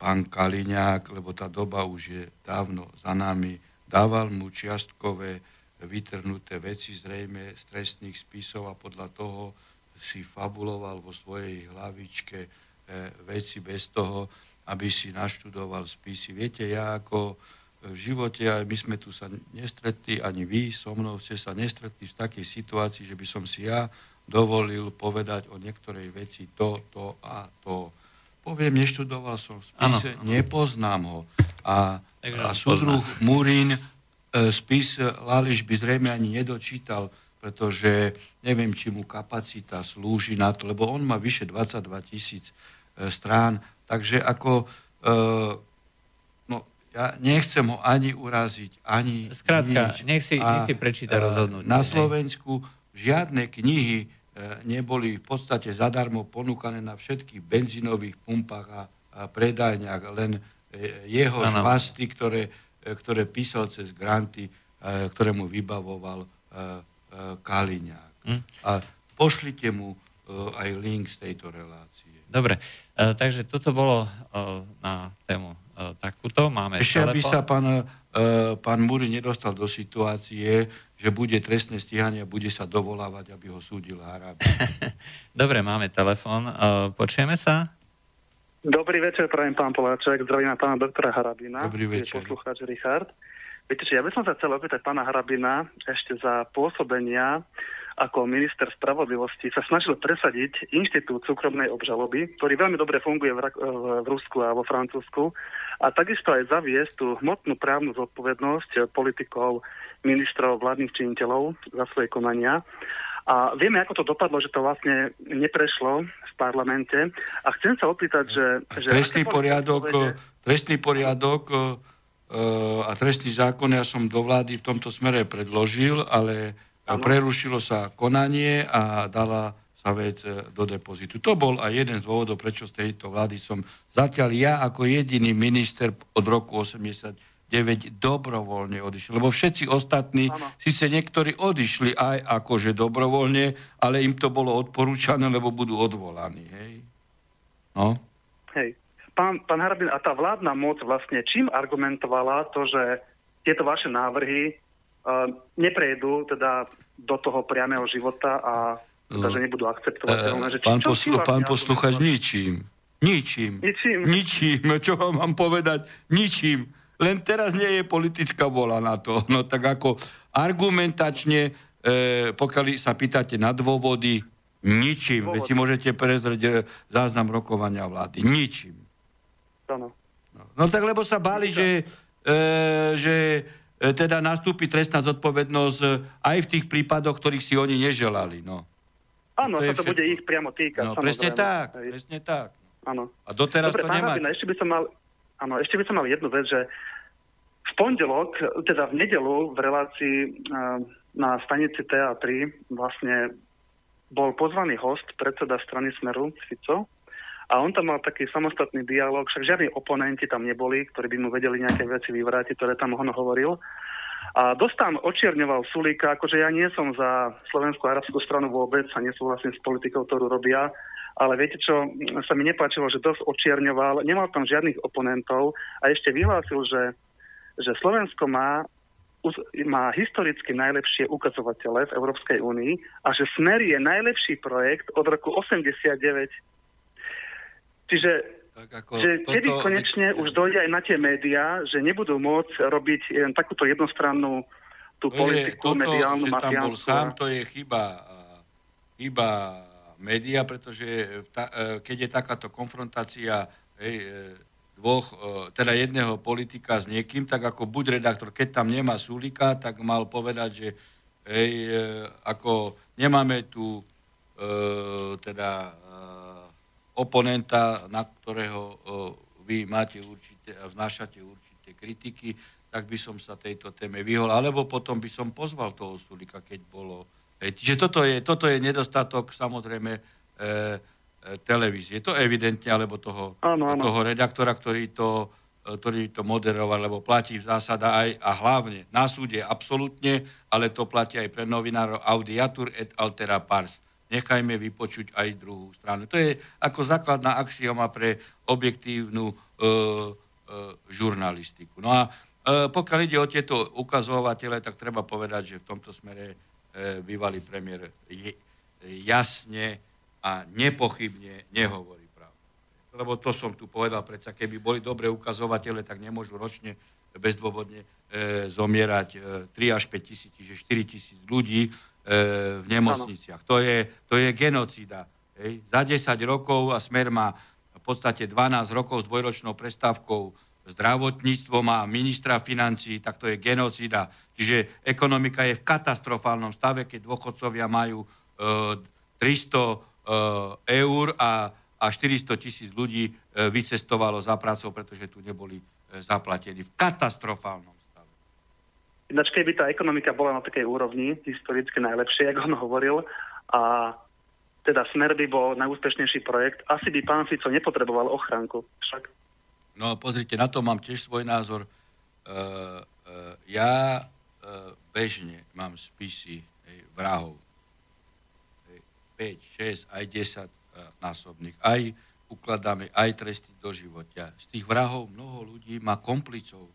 [SPEAKER 2] pán Kaliňák, lebo tá doba už je dávno za nami, dával mu čiastkové vytrhnuté veci zrejme z trestných spisov a podľa toho si fabuloval vo svojej hlavičke e, veci bez toho, aby si naštudoval spisy. Viete, ja ako v živote, a my sme tu sa nestretli, ani vy so mnou ste sa nestretli v takej situácii, že by som si ja dovolil povedať o niektorej veci to, to a to poviem, neštudoval som v spise, ano, ano. nepoznám ho. A, a súdruh Murín e, spis Lališ by zrejme ani nedočítal, pretože neviem, či mu kapacita slúži na to, lebo on má vyše 22 tisíc e, strán, takže ako e, no, ja nechcem ho ani uraziť, ani
[SPEAKER 1] Skrátka, nech si, nech si prečíta rozhodnutie.
[SPEAKER 2] Na Slovensku žiadne knihy E, neboli v podstate zadarmo ponúkané na všetkých benzínových pumpách a, predajniach, len e, jeho ano. švasty, ktoré, e, ktoré písal cez granty, ktoré mu vybavoval Kaliňák. Hm? A pošlite mu aj link z tejto relácie.
[SPEAKER 1] Dobre, takže toto bolo na tému takúto. Máme
[SPEAKER 2] Ešte, aby sa pán, pán Múry nedostal do situácie, že bude trestné stíhanie a bude sa dovolávať, aby ho súdil Harabin.
[SPEAKER 1] Dobre, máme telefon. Počujeme sa?
[SPEAKER 4] Dobrý večer, prajem pán Poláček. Zdravím na pána doktora Harabina.
[SPEAKER 2] Dobrý večer.
[SPEAKER 4] Poslucháč Richard. Viete, že ja by som sa chcel opýtať pána Harabina ešte za pôsobenia ako minister spravodlivosti sa snažil presadiť inštitút súkromnej obžaloby, ktorý veľmi dobre funguje v, v Rusku a vo Francúzsku a takisto aj zaviesť tú hmotnú právnu zodpovednosť politikov ministrov vládnych činiteľov za svoje konania. A vieme, ako to dopadlo, že to vlastne neprešlo v parlamente. A chcem sa opýtať, že... že
[SPEAKER 2] trestný, poriadok, trestný poriadok a trestný zákon ja som do vlády v tomto smere predložil, ale ano. prerušilo sa konanie a dala sa vec e, do depozitu. To bol aj jeden z dôvodov, prečo z tejto vlády som zatiaľ ja ako jediný minister od roku 80 9 dobrovoľne odišli. Lebo všetci ostatní, ano. síce niektorí odišli aj akože dobrovoľne, ale im to bolo odporúčané, lebo budú odvolaní. Hej. No.
[SPEAKER 4] Hej. Pán, pán Harabin, a tá vládna moc vlastne čím argumentovala to, že tieto vaše návrhy uh, neprejdú teda do toho priamého života a teda, že nebudú akceptovateľné.
[SPEAKER 2] Uh, pán, poslu, pán posluchač, ničím. Ničím.
[SPEAKER 4] Ničím.
[SPEAKER 2] Ničím. Čo vám mám povedať? Ničím len teraz nie je politická vola na to. No tak ako argumentačne, e, pokiaľ sa pýtate na dôvody, Ničím. Veď si môžete prezrieť e, záznam rokovania vlády. Ničím.
[SPEAKER 4] Áno.
[SPEAKER 2] No, no tak lebo sa báli, že, e, že e, teda nastúpi trestná zodpovednosť e, aj v tých prípadoch, ktorých si oni neželali. No.
[SPEAKER 4] Áno,
[SPEAKER 2] To
[SPEAKER 4] to
[SPEAKER 2] všetko.
[SPEAKER 4] bude ich priamo týkať.
[SPEAKER 2] No,
[SPEAKER 4] samozrejme.
[SPEAKER 2] presne tak,
[SPEAKER 4] Hej.
[SPEAKER 2] presne tak.
[SPEAKER 4] Áno.
[SPEAKER 2] A doteraz
[SPEAKER 4] Dobre,
[SPEAKER 2] to nemá.
[SPEAKER 4] Ešte by som mal, áno, ešte by som mal jednu vec, že v pondelok, teda v nedelu v relácii eh, na stanici TA3 vlastne bol pozvaný host, predseda strany Smeru, Fico, a on tam mal taký samostatný dialog, však žiadni oponenti tam neboli, ktorí by mu vedeli nejaké veci vyvrátiť, ktoré tam on hovoril. A dosť tam očierňoval Sulíka, akože ja nie som za slovenskú arabskú stranu vôbec a nesúhlasím s politikou, ktorú robia, ale viete čo, sa mi nepáčilo, že dosť očierňoval, nemal tam žiadnych oponentov a ešte vyhlásil, že, že Slovensko má má historicky najlepšie ukazovatele v Európskej únii a že Smer je najlepší projekt od roku 89. Čiže
[SPEAKER 2] Tak ako
[SPEAKER 4] že kedy
[SPEAKER 2] toto-
[SPEAKER 4] konečne už dojde aj na tie médiá, že nebudú môcť robiť len takúto jednostrannú tú
[SPEAKER 2] To je,
[SPEAKER 4] politiku
[SPEAKER 2] toto,
[SPEAKER 4] mediálnu,
[SPEAKER 2] že tam bol sám, to je chyba, chyba média, pretože e, keď je takáto konfrontácia hej, e, dvoch, e, teda jedného politika s niekým, tak ako buď redaktor, keď tam nemá Sulika, tak mal povedať, že hej, ako nemáme tu teda oponenta, na ktorého vy máte určite a vznášate určité kritiky, tak by som sa tejto téme vyhol. Alebo potom by som pozval toho Sulika, keď bolo... Hej, čiže toto je, toto je nedostatok samozrejme e, e, televízie. To evidentne, alebo toho,
[SPEAKER 4] Áno, áno.
[SPEAKER 2] toho redaktora, ktorý to, e, ktorý to moderoval, lebo platí v zásada aj a hlavne na súde absolútne, ale to platí aj pre novinárov audiatur et altera pars. Nechajme vypočuť aj druhú stranu. To je ako základná axioma pre objektívnu e, e, žurnalistiku. No a e, pokiaľ ide o tieto ukazovatele, tak treba povedať, že v tomto smere e, bývalý premiér je, jasne a nepochybne nehovorí pravdu. Lebo to som tu povedal, predsa keby boli dobré ukazovatele, tak nemôžu ročne bezdôvodne e, zomierať e, 3 až 5 tisíc, čiže 4 tisíc ľudí v nemocniciach. To je, to je genocída. Hej. Za 10 rokov a Smer má v podstate 12 rokov s dvojročnou prestávkou zdravotníctvo má ministra financí, tak to je genocída. Čiže ekonomika je v katastrofálnom stave, keď dôchodcovia majú e, 300 e, eur a, a 400 tisíc ľudí e, vycestovalo za prácou, pretože tu neboli e, zaplatení. V katastrofálnom.
[SPEAKER 4] Ináč, keby tá ekonomika bola na takej úrovni, historicky najlepšie, ako on hovoril, a teda Smer by bol najúspešnejší projekt, asi by pán Fico nepotreboval ochránku. Však
[SPEAKER 2] No pozrite, na to mám tiež svoj názor. E, e, ja e, bežne mám spisy hej, vrahov. Hej, 5, 6, aj 10 e, násobných. Aj ukladáme, aj tresty do života. Z tých vrahov mnoho ľudí má komplicov e,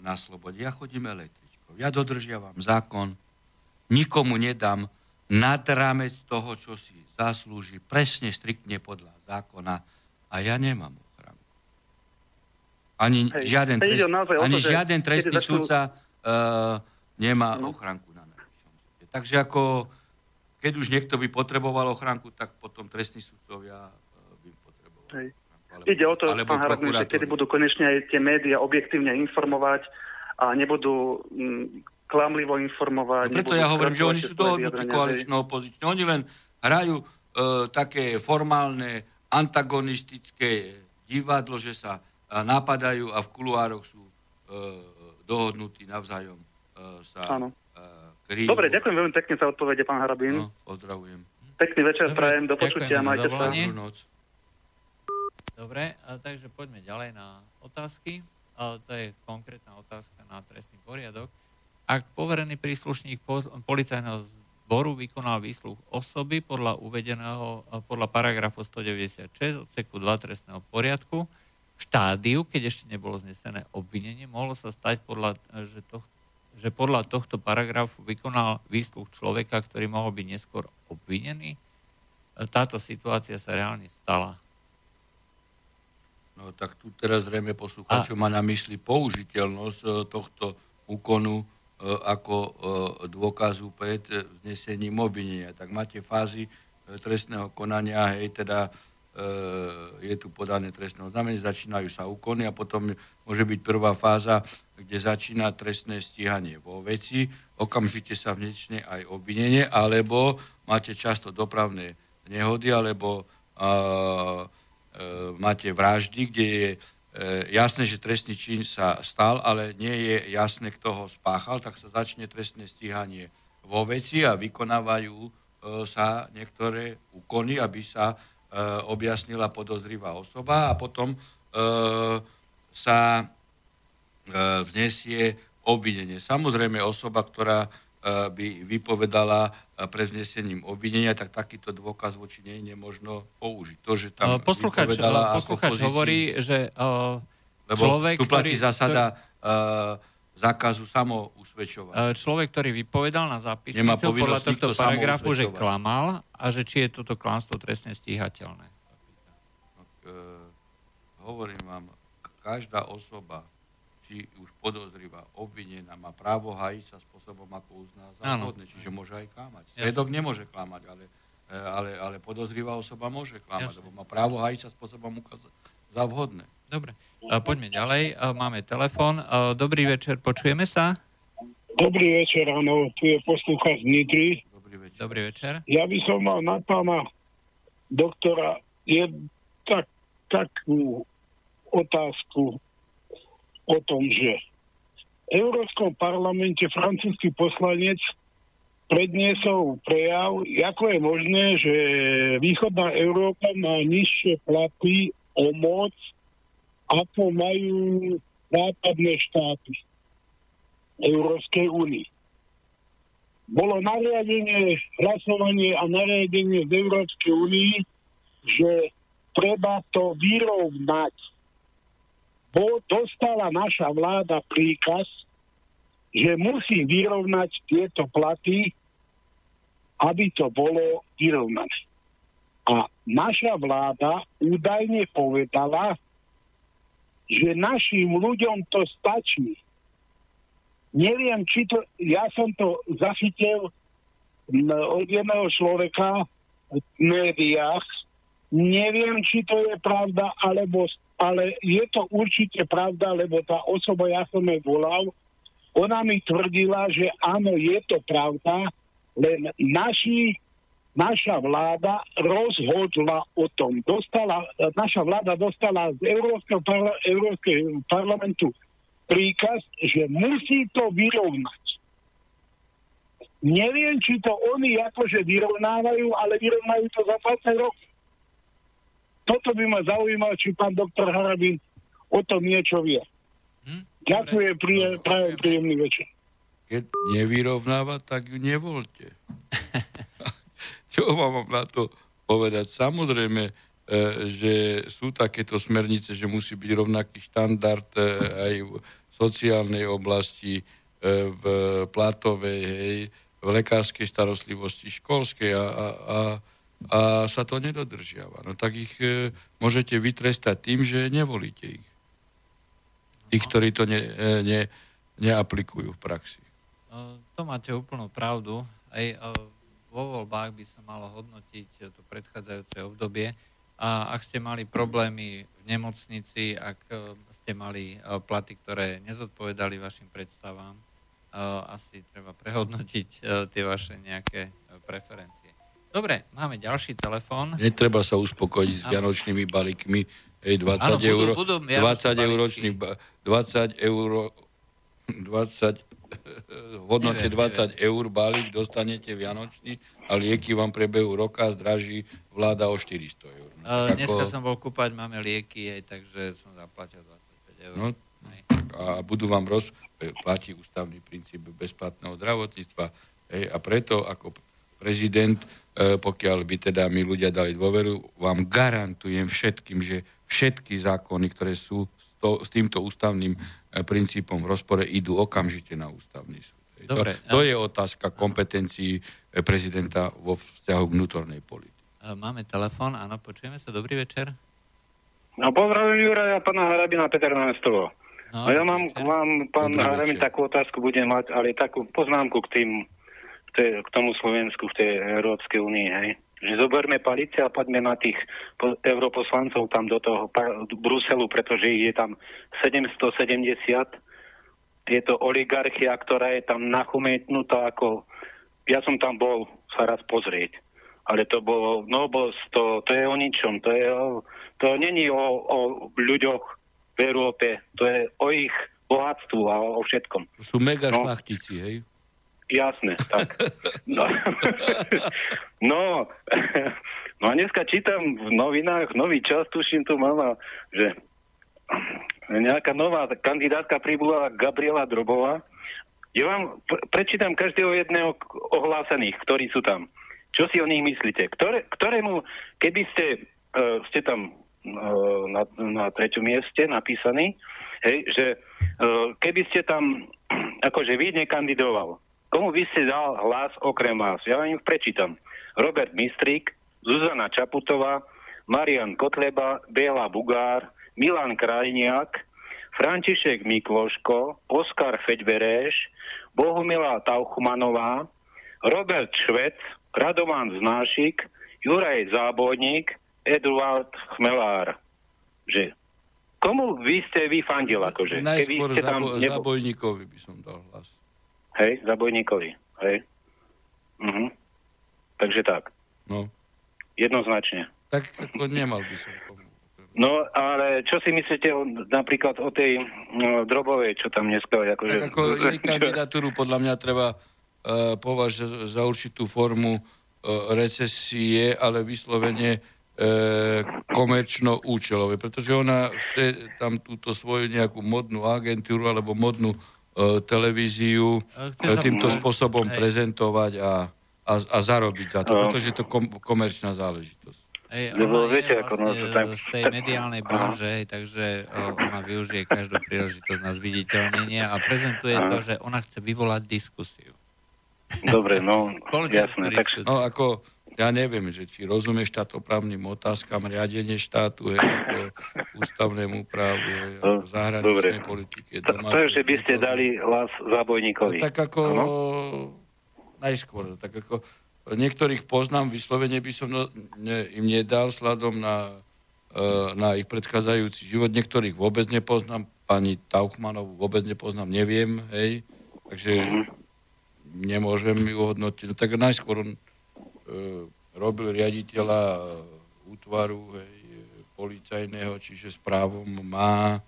[SPEAKER 2] na slobode. Ja chodím električkou. Ja dodržiavam zákon. Nikomu nedám nad rámec toho, čo si zaslúži, presne striktne podľa zákona. A ja nemám ochranu. Ani
[SPEAKER 4] Hej.
[SPEAKER 2] žiaden, trest,
[SPEAKER 4] to,
[SPEAKER 2] ani
[SPEAKER 4] že
[SPEAKER 2] žiaden trestný
[SPEAKER 4] začnú-
[SPEAKER 2] súdca uh, nemá
[SPEAKER 4] No.
[SPEAKER 2] ochránku na najvyššom súde. Takže ako, keď už niekto by potreboval ochránku, tak potom trestní súdcovia uh, by potrebovali.
[SPEAKER 4] Hej.
[SPEAKER 2] Alebo-
[SPEAKER 4] ide o to, pán Harabin, kedy budú konečne aj tie médiá objektívne informovať a nebudú mm, klamlivo informovať.
[SPEAKER 2] No preto ja hovorím, že oni sú dohodnutí koalično opozične. Oni len hrajú e, také formálne, antagonistické divadlo, že sa e, napadajú a v kuluároch sú e, dohodnutí navzájom e, sa
[SPEAKER 4] Áno.
[SPEAKER 2] e, kryjú.
[SPEAKER 4] Dobre, ďakujem veľmi pekne za odpovede, pán Harabín.
[SPEAKER 2] No, pozdravujem.
[SPEAKER 4] Pekný večer
[SPEAKER 1] Dobre,
[SPEAKER 4] prajem, do počutia, majte sa.
[SPEAKER 2] Dobrú noc.
[SPEAKER 1] Dobre, takže poďme ďalej na otázky. To je konkrétna otázka na trestný poriadok. Ak poverený príslušník policajného zboru vykonal výsluch osoby podľa uvedeného, podľa paragrafu 196 odseku 2 trestného poriadku, v štádiu, keď ešte nebolo znesené obvinenie, mohlo sa stať, podľa, že, to, že podľa tohto paragrafu vykonal výsluch človeka, ktorý mohol byť neskôr obvinený. Táto situácia sa reálne stala.
[SPEAKER 2] No tak tu teraz zrejme poslucháčov má na mysli použiteľnosť e, tohto úkonu e, ako dôkazu pred vznesením obvinenia. Tak máte fázy trestného konania, hej, teda je tu podané trestné oznámenie, začínajú sa úkony a potom môže byť prvá fáza, kde začína trestné stíhanie vo veci, okamžite sa vnečne aj obvinenie, alebo máte často dopravné nehody, alebo e, máte vraždy, kde je e, jasné, že trestný čin sa stal, ale nie je jasné, kto ho spáchal, tak sa začne trestné stíhanie vo veci a vykonávajú e, sa niektoré úkony, aby sa objasnila podozrivá osoba a potom sa e, vnesie obvinenie. Samozrejme osoba, ktorá by vypovedala pred vznesením obvinenia, tak takýto dôkaz voči nej nemožno použiť. To, že tam
[SPEAKER 1] posluchač,
[SPEAKER 2] vypovedala
[SPEAKER 1] posluchač
[SPEAKER 2] pozícii,
[SPEAKER 1] hovorí, že uh,
[SPEAKER 2] lebo
[SPEAKER 1] človek,
[SPEAKER 2] tu platí
[SPEAKER 1] ktorý,
[SPEAKER 2] zásada uh, zákazu samousvedčovania.
[SPEAKER 1] človek, ktorý vypovedal na zápisnicu
[SPEAKER 2] Nemá
[SPEAKER 1] podľa tohto paragrafu, že
[SPEAKER 2] samousvedčovať.
[SPEAKER 1] klamal a že či je toto klamstvo trestne stíhateľné.
[SPEAKER 2] Uh, hovorím vám, každá osoba, či už podozrivá, obvinená, má právo hájiť sa spôsobom, ako uzná vhodné, čiže môže aj klamať.
[SPEAKER 1] Jasne.
[SPEAKER 2] Svedok nemôže klamať, ale, e, ale, ale podozrivá osoba môže klamať,
[SPEAKER 1] Jasne.
[SPEAKER 2] lebo má právo hájiť sa spôsobom ukázať za vhodné.
[SPEAKER 1] Dobre, uh, poďme ďalej. Uh, máme telefón. Uh, dobrý večer, počujeme sa?
[SPEAKER 5] Dobrý večer, áno, tu je poslúchač Nitry.
[SPEAKER 2] Dobrý večer.
[SPEAKER 1] Dobrý večer.
[SPEAKER 5] Ja by som mal na pána doktora je tak, takú otázku o tom, že v Európskom parlamente francúzsky poslanec predniesol prejav, ako je možné, že východná Európa má nižšie platy o moc, ako majú západné štáty Európskej únii. Bolo nariadenie, hlasovanie a nariadenie z Európskej únii, že treba to vyrovnať. Bo dostala naša vláda príkaz, že musí vyrovnať tieto platy, aby to bolo vyrovnané. A naša vláda údajne povedala, že našim ľuďom to stačí. Neviem, či to, ja som to zachytil od jedného človeka v médiách. Neviem, či to je pravda, alebo, ale je to určite pravda, lebo tá osoba, ja som jej volal, ona mi tvrdila, že áno, je to pravda, len naši, naša vláda rozhodla o tom. Dostala, naša vláda dostala z Európskeho, parla, parlamentu príkaz, že musí to vyrovnať. Neviem, či to oni akože vyrovnávajú, ale vyrovnajú to za 20 rokov. Toto by ma zaujímalo, či pán doktor Harabin o tom niečo vie.
[SPEAKER 1] Hm?
[SPEAKER 5] Ďakujem, príjem, prajem príjemný večer.
[SPEAKER 2] Keď nevyrovnáva, tak ju nevolte. Čo vám mám na to povedať? Samozrejme, e, že sú takéto smernice, že musí byť rovnaký štandard e, aj v sociálnej oblasti, e, v platovej, hej, v lekárskej starostlivosti, školskej a, a, a, a sa to nedodržiava. No tak ich e, môžete vytrestať tým, že nevolíte ich. Tých, ktorí to ne, e, ne, neaplikujú v praxi.
[SPEAKER 1] Uh, To máte úplnú pravdu. Aj uh, vo voľbách by sa malo hodnotiť to predchádzajúce obdobie. A ak ste mali problémy v nemocnici, ak uh, ste mali platy, ktoré nezodpovedali vašim predstavám, asi treba prehodnotiť tie vaše nejaké preferencie. Dobre, máme ďalší telefón.
[SPEAKER 2] Netreba sa uspokojiť s vianočnými balíkmi, hej, 20
[SPEAKER 1] Áno, budú-
[SPEAKER 2] eur,
[SPEAKER 1] budú vianočné
[SPEAKER 2] 20 euročný, ba- 20 eur, 20 v hodnote
[SPEAKER 1] Neviem,
[SPEAKER 2] 20 eur balík dostanete vianočný a lieky vám prebehu roka zdraží vláda o 400 eur.
[SPEAKER 1] Uh,
[SPEAKER 2] tak
[SPEAKER 1] dneska som bol kúpať, máme lieky, aj, takže som zaplatil 25 eur.
[SPEAKER 2] No, tak a budú vám roz, platí ústavný princíp bezplatného zdravotníctva. Hej, a preto ako prezident, e, pokiaľ by teda my ľudia dali dôveru, vám garantujem všetkým, že všetky zákony, ktoré sú s, to, s týmto ústavným e, princípom v rozpore, idú okamžite na ústavný súd.
[SPEAKER 1] Dobre.
[SPEAKER 2] To, to je otázka kompetencií e, prezidenta vo vzťahu k vnútornej politike.
[SPEAKER 1] Máme telefón, áno, počujeme sa, dobrý večer.
[SPEAKER 6] No pozdravím Juraja, pána Harabina, Peter Námestovo. No, no ja mám k vám, pán Haramin, takú otázku budem mať, ale takú poznámku k tým, k, tej, k tomu Slovensku v tej Európskej únii, hej. Že zoberme palice a poďme na tých europoslancov tam do toho Bruselu, pretože ich je tam 770. Tieto oligarchia, ktorá je tam nachumetnutá ako... Ja som tam bol sa raz pozrieť. Ale to bolo, no bol to, to je o ničom. To, je o, to není o, o ľuďoch, v Európe. To je o ich bohatstvu a o všetkom.
[SPEAKER 2] To sú mega no, šlachtici, hej?
[SPEAKER 6] Jasné, tak. No, no, no a dneska čítam v novinách, nový čas, tuším tu mama, že nejaká nová kandidátka pribula Gabriela Drobová. Ja vám prečítam každého jedného ohlásených, ktorí sú tam. Čo si o nich myslíte? Ktoré, ktorému, keby ste, uh, ste tam na, na treťom mieste napísaný, hej, že e, keby ste tam akože vy nekandidoval, komu by ste dal hlas okrem vás? Ja vám ich prečítam. Robert Mistrík, Zuzana Čaputová, Marian Kotleba, Béla Bugár, Milan Krajniak, František Mikloško, Oskar Feďbereš, Bohumila Tauchmanová, Robert Švec, Radovan Znášik, Juraj Zábojník, Eduard Chmelár, že komu vy ste vyfandil, akože?
[SPEAKER 2] Najskôr ste tam zabo- nebo... zabojníkovi by som dal hlas.
[SPEAKER 6] Hej, zabojníkovi, hej. Uh-huh. Takže tak.
[SPEAKER 2] No.
[SPEAKER 6] Jednoznačne.
[SPEAKER 2] Tak ako nemal by som komu.
[SPEAKER 6] No, ale čo si myslíte o, napríklad o tej no, drobovej, čo tam dneska akože...
[SPEAKER 2] Tak ako kandidatúru podľa mňa treba uh, považovať za určitú formu uh, recesie, ale vyslovene E, komerčno-účelové, pretože ona chce tam túto svoju nejakú modnú agentúru alebo modnú e, televíziu e, týmto spôsobom hej. prezentovať a, a, a zarobiť za to, no. pretože je to kom, komerčná záležitosť.
[SPEAKER 1] Hej, ona viete, je vlastne no, tak... z tej mediálnej branže, takže ona využije každú príležitosť na zviditeľnenie a prezentuje to, že ona chce vyvolať diskusiu.
[SPEAKER 6] Dobre, no, jasné. Tak...
[SPEAKER 2] No, ako ja neviem, že či rozumie štátoprávnym otázkam, riadenie štátu, je, ako ústavnému právu, je, ako zahraničnej Dobre. politike.
[SPEAKER 6] Takže by ste dali hlas zabojníkovi.
[SPEAKER 2] No, tak ako ano? najskôr, tak ako niektorých poznám, vyslovene by som no, ne, im nedal sladom na, uh, na ich predchádzajúci život. Niektorých vôbec nepoznám, pani Tauchmanovú vôbec nepoznám, neviem, hej, takže uh-huh. nemôžem ju hodnotiť. No, tak najskôr on E, robil riaditeľa e, útvaru hej, policajného, čiže s právom má e,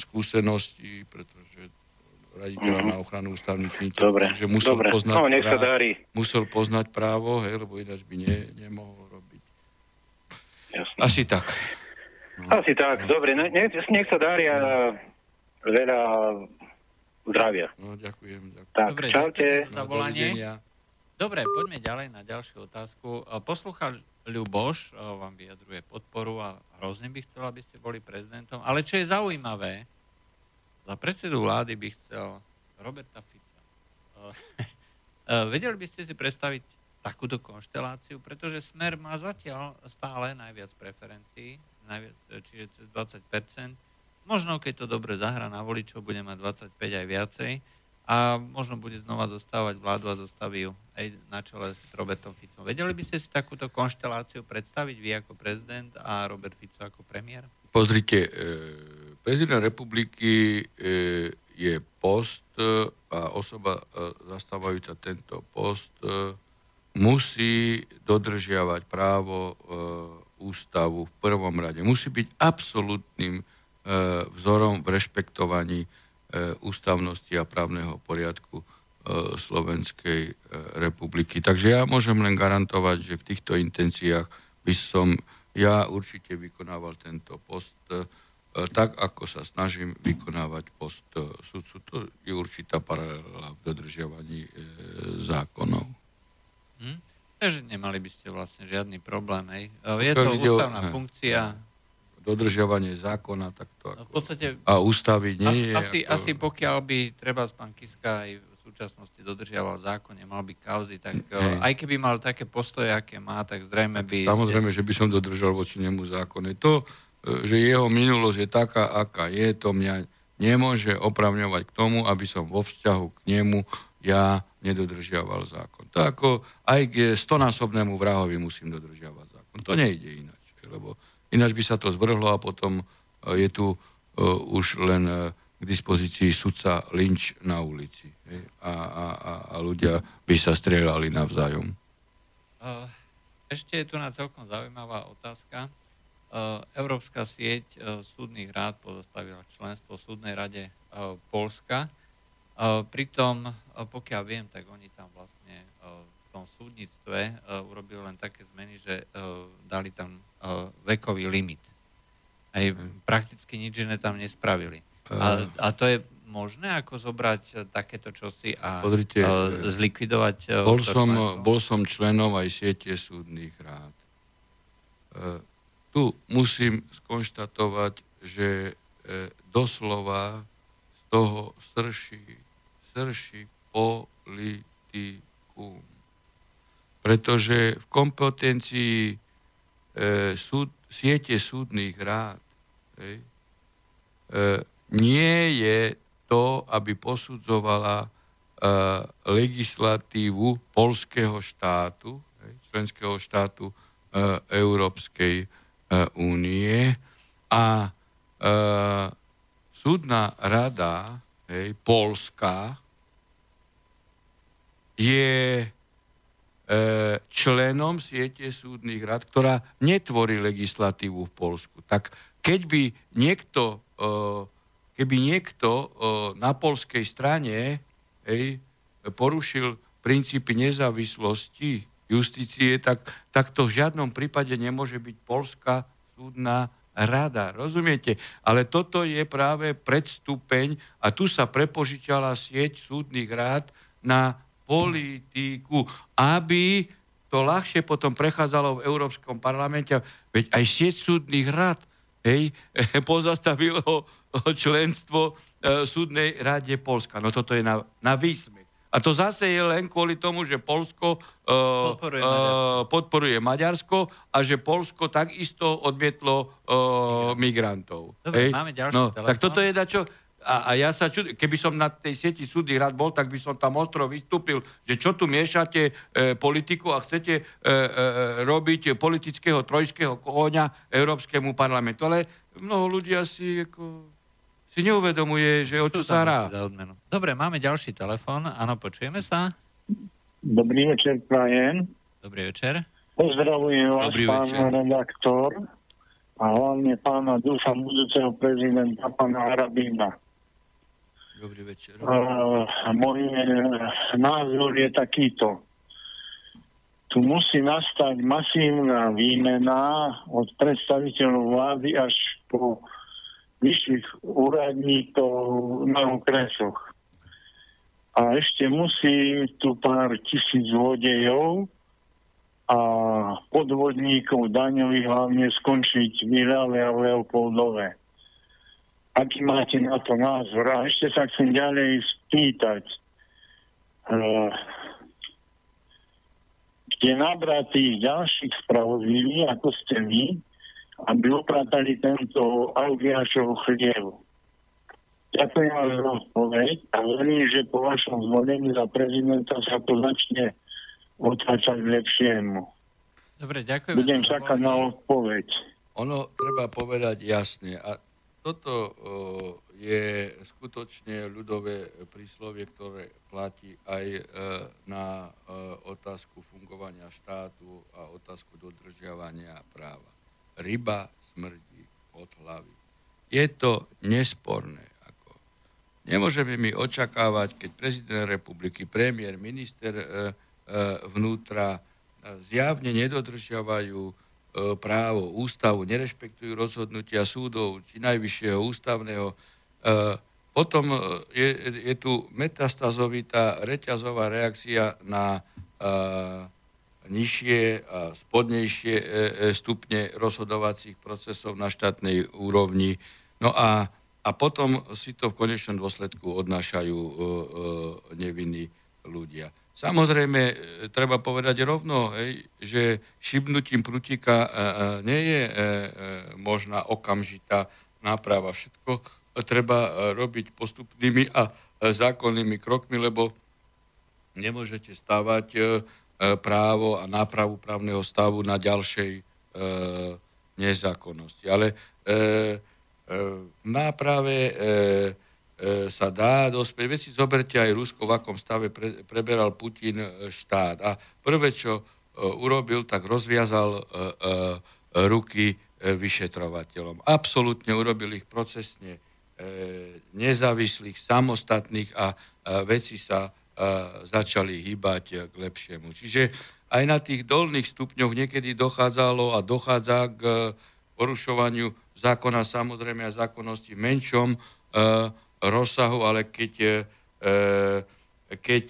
[SPEAKER 2] skúsenosti, pretože raditeľa mm-hmm. na ochranu ústavných činiteľov,
[SPEAKER 6] Dobre,
[SPEAKER 2] takže musel,
[SPEAKER 6] dobre.
[SPEAKER 2] Poznať
[SPEAKER 6] no, nech sa
[SPEAKER 2] musel poznať právo, hej, lebo ináč by ne, nemohol robiť. Jasne. Asi tak.
[SPEAKER 6] No, Asi tak, no. dobre, nech, nech sa dári a veľa zdravia.
[SPEAKER 2] No, ďakujem. ďakujem.
[SPEAKER 6] Tak, dobre, čaute.
[SPEAKER 1] Za volanie. Dobre, poďme ďalej na ďalšiu otázku. Poslucháč Ľuboš vám vyjadruje podporu a hrozne by chcel, aby ste boli prezidentom. Ale čo je zaujímavé, za predsedu vlády by chcel Roberta Fica. Vedeli by ste si predstaviť takúto konšteláciu, pretože Smer má zatiaľ stále najviac preferencií, najviac, čiže cez 20%. Možno, keď to dobre zahra na voličov, bude mať 25 aj viacej a možno bude znova zostávať vládu a zostaví ju aj na čele s Robertom Ficom. Vedeli by ste si takúto konšteláciu predstaviť vy ako prezident a Robert Fico ako premiér?
[SPEAKER 2] Pozrite, e, prezident republiky e, je post e, a osoba zastávajúca tento post musí dodržiavať právo ústavu v prvom rade. Musí byť absolútnym vzorom v rešpektovaní ústavnosti a právneho poriadku e, Slovenskej e, republiky. Takže ja môžem len garantovať, že v týchto intenciách by som ja určite vykonával tento post tak, ako sa snažím vykonávať post sudcu. To je určitá paralela v dodržiavaní zákonov.
[SPEAKER 1] Hm? Takže nemali by ste vlastne žiadny problém. Hej. Je to ústavná funkcia,
[SPEAKER 2] dodržiavanie zákona takto
[SPEAKER 1] ako, v podstate,
[SPEAKER 2] a ústavy nie
[SPEAKER 1] asi, je. Asi, ako... asi pokiaľ by treba z Kiska aj v súčasnosti dodržiaval zákon, nemal by kauzy, tak Hej. aj keby mal také postoje, aké má, tak zrejme by...
[SPEAKER 2] Samozrejme, že by som dodržal voči nemu zákony. To že jeho minulosť je taká, aká je, to mňa nemôže opravňovať k tomu, aby som vo vzťahu k nemu ja nedodržiaval zákon. To ako aj k stonásobnému vrahovi musím dodržiavať zákon. To nejde ináč, lebo ináč by sa to zvrhlo a potom je tu už len k dispozícii sudca Lynč na ulici. A, a, a, a ľudia by sa strieľali navzájom.
[SPEAKER 1] Ešte je tu na celkom zaujímavá otázka. Európska sieť súdnych rád pozastavila členstvo súdnej rade Polska. Pritom, pokiaľ viem, tak oni tam vlastne tom súdnictve urobili len také zmeny, že dali tam vekový limit. Aj prakticky nič iné tam nespravili. A, a to je možné ako zobrať takéto čosi a Podrite, zlikvidovať
[SPEAKER 2] bol, som, bol som členom aj siete súdnych rád. Tu musím skonštatovať, že doslova z toho srší, srší politikum. Pretože v kompetencii uh, súd, siete súdnych rád uh, nie je to, aby posudzovala uh, legislatívu polského štátu, hej, členského štátu uh, Európskej uh, únie. A uh, súdna rada hej, Polska je členom siete súdnych rad, ktorá netvorí legislatívu v Polsku. Tak keď by niekto keby niekto na polskej strane hej, porušil princípy nezávislosti justície, tak, tak to v žiadnom prípade nemôže byť polská súdna rada. Rozumiete? Ale toto je práve predstupeň a tu sa prepožičala sieť súdnych rád na politiku, aby to ľahšie potom prechádzalo v Európskom parlamente. Veď aj sieť súdnych rád hej, pozastavilo členstvo e, súdnej rade Polska. No toto je na, na výsmech. A to zase je len kvôli tomu, že Polsko uh, podporuje, uh, podporuje Maďarsko a že Polsko takisto odmietlo uh, migrantov.
[SPEAKER 1] Dobre, Hej? máme ďalší
[SPEAKER 2] no, telefón. Tak toto je dačo... A, a ja sa čudujem, keby som na tej sieti súdy rád bol, tak by som tam ostro vystúpil, že čo tu miešate e, politiku a chcete e, e, robiť politického trojského koňa Európskemu parlamentu. Ale mnoho ľudí asi ako, si neuvedomuje, že o čo sa hrá.
[SPEAKER 1] Dobre, máme ďalší telefon. Áno, počujeme sa?
[SPEAKER 7] Dobrý večer, Prajem.
[SPEAKER 1] Dobrý večer.
[SPEAKER 7] Pozdravujem vás, Dobrý pán večer. redaktor a hlavne pána dúfam budúceho prezidenta, pána Harabína.
[SPEAKER 2] Dobrý večer.
[SPEAKER 7] Uh, môj názor je takýto. Tu musí nastať masívna výmena od predstaviteľov vlády až po vyšších úradníkov na okresoch. A ešte musí tu pár tisíc vodejov a podvodníkov daňových hlavne skončiť v Irále a Leopoldove aký máte na to názor. A ešte sa chcem ďalej spýtať, uh, kde nabrať tých ďalších spravodlivých, ako ste vy, aby upratali tento Augiašov chliev. Ďakujem vám za odpoveď a verím, že po vašom zvolení za prezidenta sa to začne otáčať k lepšiemu.
[SPEAKER 1] Dobre, ďakujem.
[SPEAKER 7] Budem čakať na odpoveď.
[SPEAKER 2] Ono treba povedať jasne. A toto je skutočne ľudové príslovie, ktoré platí aj e, na e, otázku fungovania štátu a otázku dodržiavania práva. Ryba smrdí od hlavy. Je to nesporné. Ako. Nemôžeme my očakávať, keď prezident republiky, premiér, minister e, vnútra zjavne nedodržiavajú právo, ústavu, nerešpektujú rozhodnutia súdov či najvyššieho ústavného. E, potom je, je tu metastazovitá reťazová reakcia na e, nižšie a spodnejšie stupne rozhodovacích procesov na štátnej úrovni. No a, a potom si to v konečnom dôsledku odnášajú nevinní ľudia. Samozrejme, e, treba povedať rovno, hej, že šibnutím prútika nie je možná okamžitá náprava. Všetko treba robiť postupnými a zákonnými krokmi, lebo nemôžete stávať právo a nápravu právneho stavu na ďalšej nezákonnosti. Ale náprave sa dá dospieť. Veď si zoberte aj Rusko, v akom stave pre, preberal Putin e, štát. A prvé, čo e, urobil, tak rozviazal e, ruky vyšetrovateľom. Absolútne urobil ich procesne nezávislých, samostatných a veci sa začali hýbať k lepšiemu. Čiže aj na tých dolných stupňoch niekedy dochádzalo a dochádza k porušovaniu zákona, samozrejme a zákonnosti menšom rozsahu, ale keď, e, keď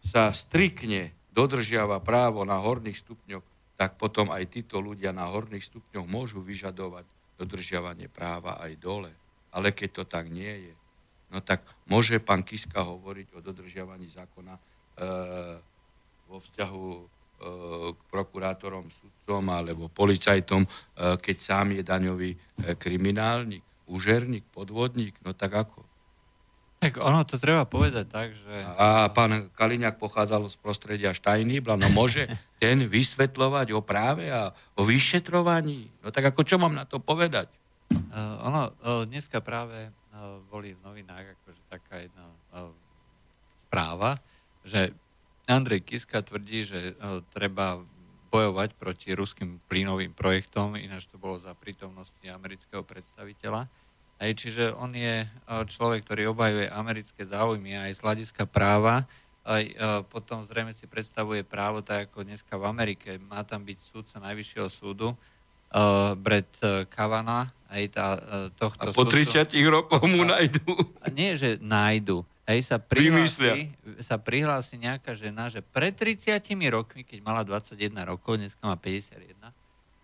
[SPEAKER 2] sa strikne dodržiava právo na horných stupňoch, tak potom aj títo ľudia na horných stupňoch môžu vyžadovať dodržiavanie práva aj dole. Ale keď to tak nie je, no tak môže pán Kiska hovoriť o dodržiavaní zákona e, vo vzťahu e, k prokurátorom, sudcom alebo policajtom, e, keď sám je daňový e, kriminálnik úžerník, podvodník, no tak ako?
[SPEAKER 1] Tak ono to treba povedať tak, že...
[SPEAKER 2] A pán Kaliňák pochádzal z prostredia Štajnýbla, no môže ten vysvetľovať o práve a o vyšetrovaní? No tak ako čo mám na to povedať?
[SPEAKER 1] Uh, ono, uh, dneska práve uh, boli v novinách akože taká jedna uh, správa, že Andrej Kiska tvrdí, že uh, treba bojovať proti ruským plynovým projektom, ináč to bolo za prítomnosti amerického predstaviteľa. Aj, čiže on je e, človek, ktorý obhajuje americké záujmy aj z hľadiska práva. Aj, e, potom zrejme si predstavuje právo tak ako dneska v Amerike. Má tam byť súdca Najvyššieho súdu, uh, Brett Kavanaugh. Aj tá, uh, tohto
[SPEAKER 2] a po 30 súdcu, rokoch mu nájdu.
[SPEAKER 1] Nie, že nájdu. Hej, sa prihlási, sa prihlási nejaká žena, že pred 30 rokmi, keď mala 21 rokov, dneska má 51,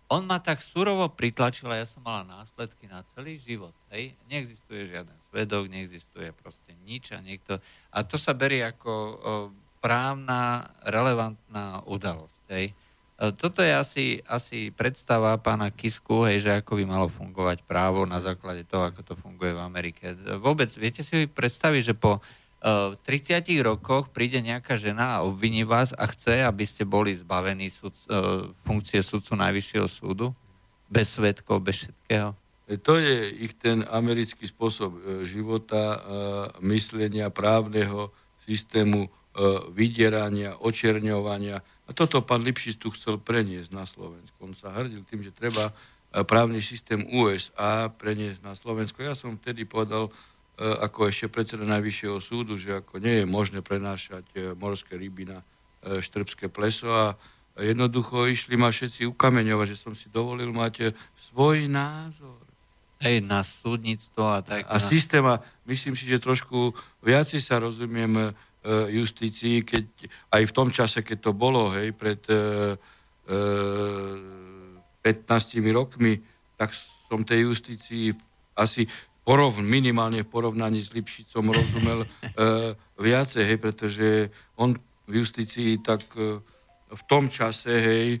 [SPEAKER 1] on ma tak surovo pritlačil a ja som mala následky na celý život. Hej. Neexistuje žiaden svedok, neexistuje proste nič a niekto... A to sa berie ako o, právna, relevantná udalosť. Hej. E, toto je asi, asi predstava pána Kisku, hej, že ako by malo fungovať právo na základe toho, ako to funguje v Amerike. Vôbec, viete si predstaviť, že po uh, e, 30 rokoch príde nejaká žena a obviní vás a chce, aby ste boli zbavení sud, uh, funkcie sudcu Najvyššieho súdu? Bez svetkov, bez všetkého?
[SPEAKER 2] To je ich ten americký spôsob života, myslenia právneho systému, vydierania, očerňovania, a toto pán Lipšic tu chcel preniesť na Slovensku. On sa hrdil tým, že treba e, právny systém USA preniesť na Slovensko. Ja som vtedy povedal, e, ako ešte predseda Najvyššieho súdu, že ako nie je možné prenášať e, morské ryby na štrbské pleso a jednoducho išli ma všetci ukameňovať, že som si dovolil mať svoj názor.
[SPEAKER 1] Hej, na súdnictvo a tak.
[SPEAKER 2] A systém, a myslím si, že trošku viaci sa rozumiem justícii, keď aj v tom čase, keď to bolo, hej, pred e, e, 15 rokmi, tak som tej justícii asi porov, minimálne v porovnaní s Lipšicom rozumel e, viacej, hej, pretože on v justícii tak e, v tom čase, hej, e,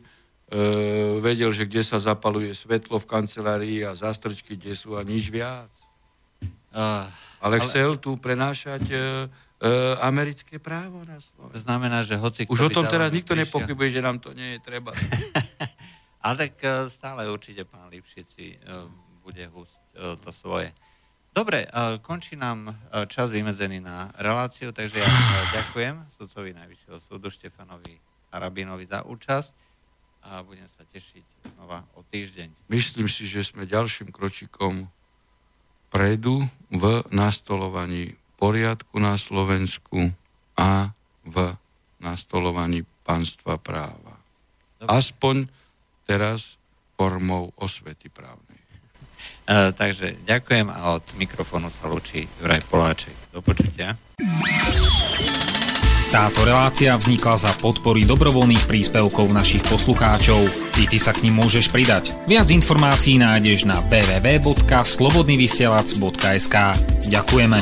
[SPEAKER 2] vedel, že kde sa zapaluje svetlo v kancelárii a zástrčky, kde sú a nič viac. Uh, ale, ale chcel tu prenášať e, e, americké právo na Slovensku.
[SPEAKER 1] Znamená, že hoci...
[SPEAKER 2] Už o tom teraz nikto nepochybuje, že nám to nie je treba.
[SPEAKER 1] Ale tak e, stále určite pán Lipšic si e, bude húsť e, to svoje. Dobre, končí nám čas vymedzený na reláciu, takže ja ďakujem sudcovi Najvyššieho súdu Štefanovi Arabinovi za účasť a budem sa tešiť znova o týždeň.
[SPEAKER 2] Myslím si, že sme ďalším kročikom predu v nastolovaní poriadku na Slovensku a v nastolovaní panstva práva. Aspoň teraz formou osvety právnej.
[SPEAKER 1] E, takže ďakujem a od mikrofónu sa lúči Juraj Poláček. Do počutia.
[SPEAKER 8] Táto relácia vznikla za podpory dobrovoľných príspevkov našich poslucháčov. I ty sa k ním môžeš pridať. Viac informácií nájdeš na www.slobodnyvysielac.sk Ďakujeme.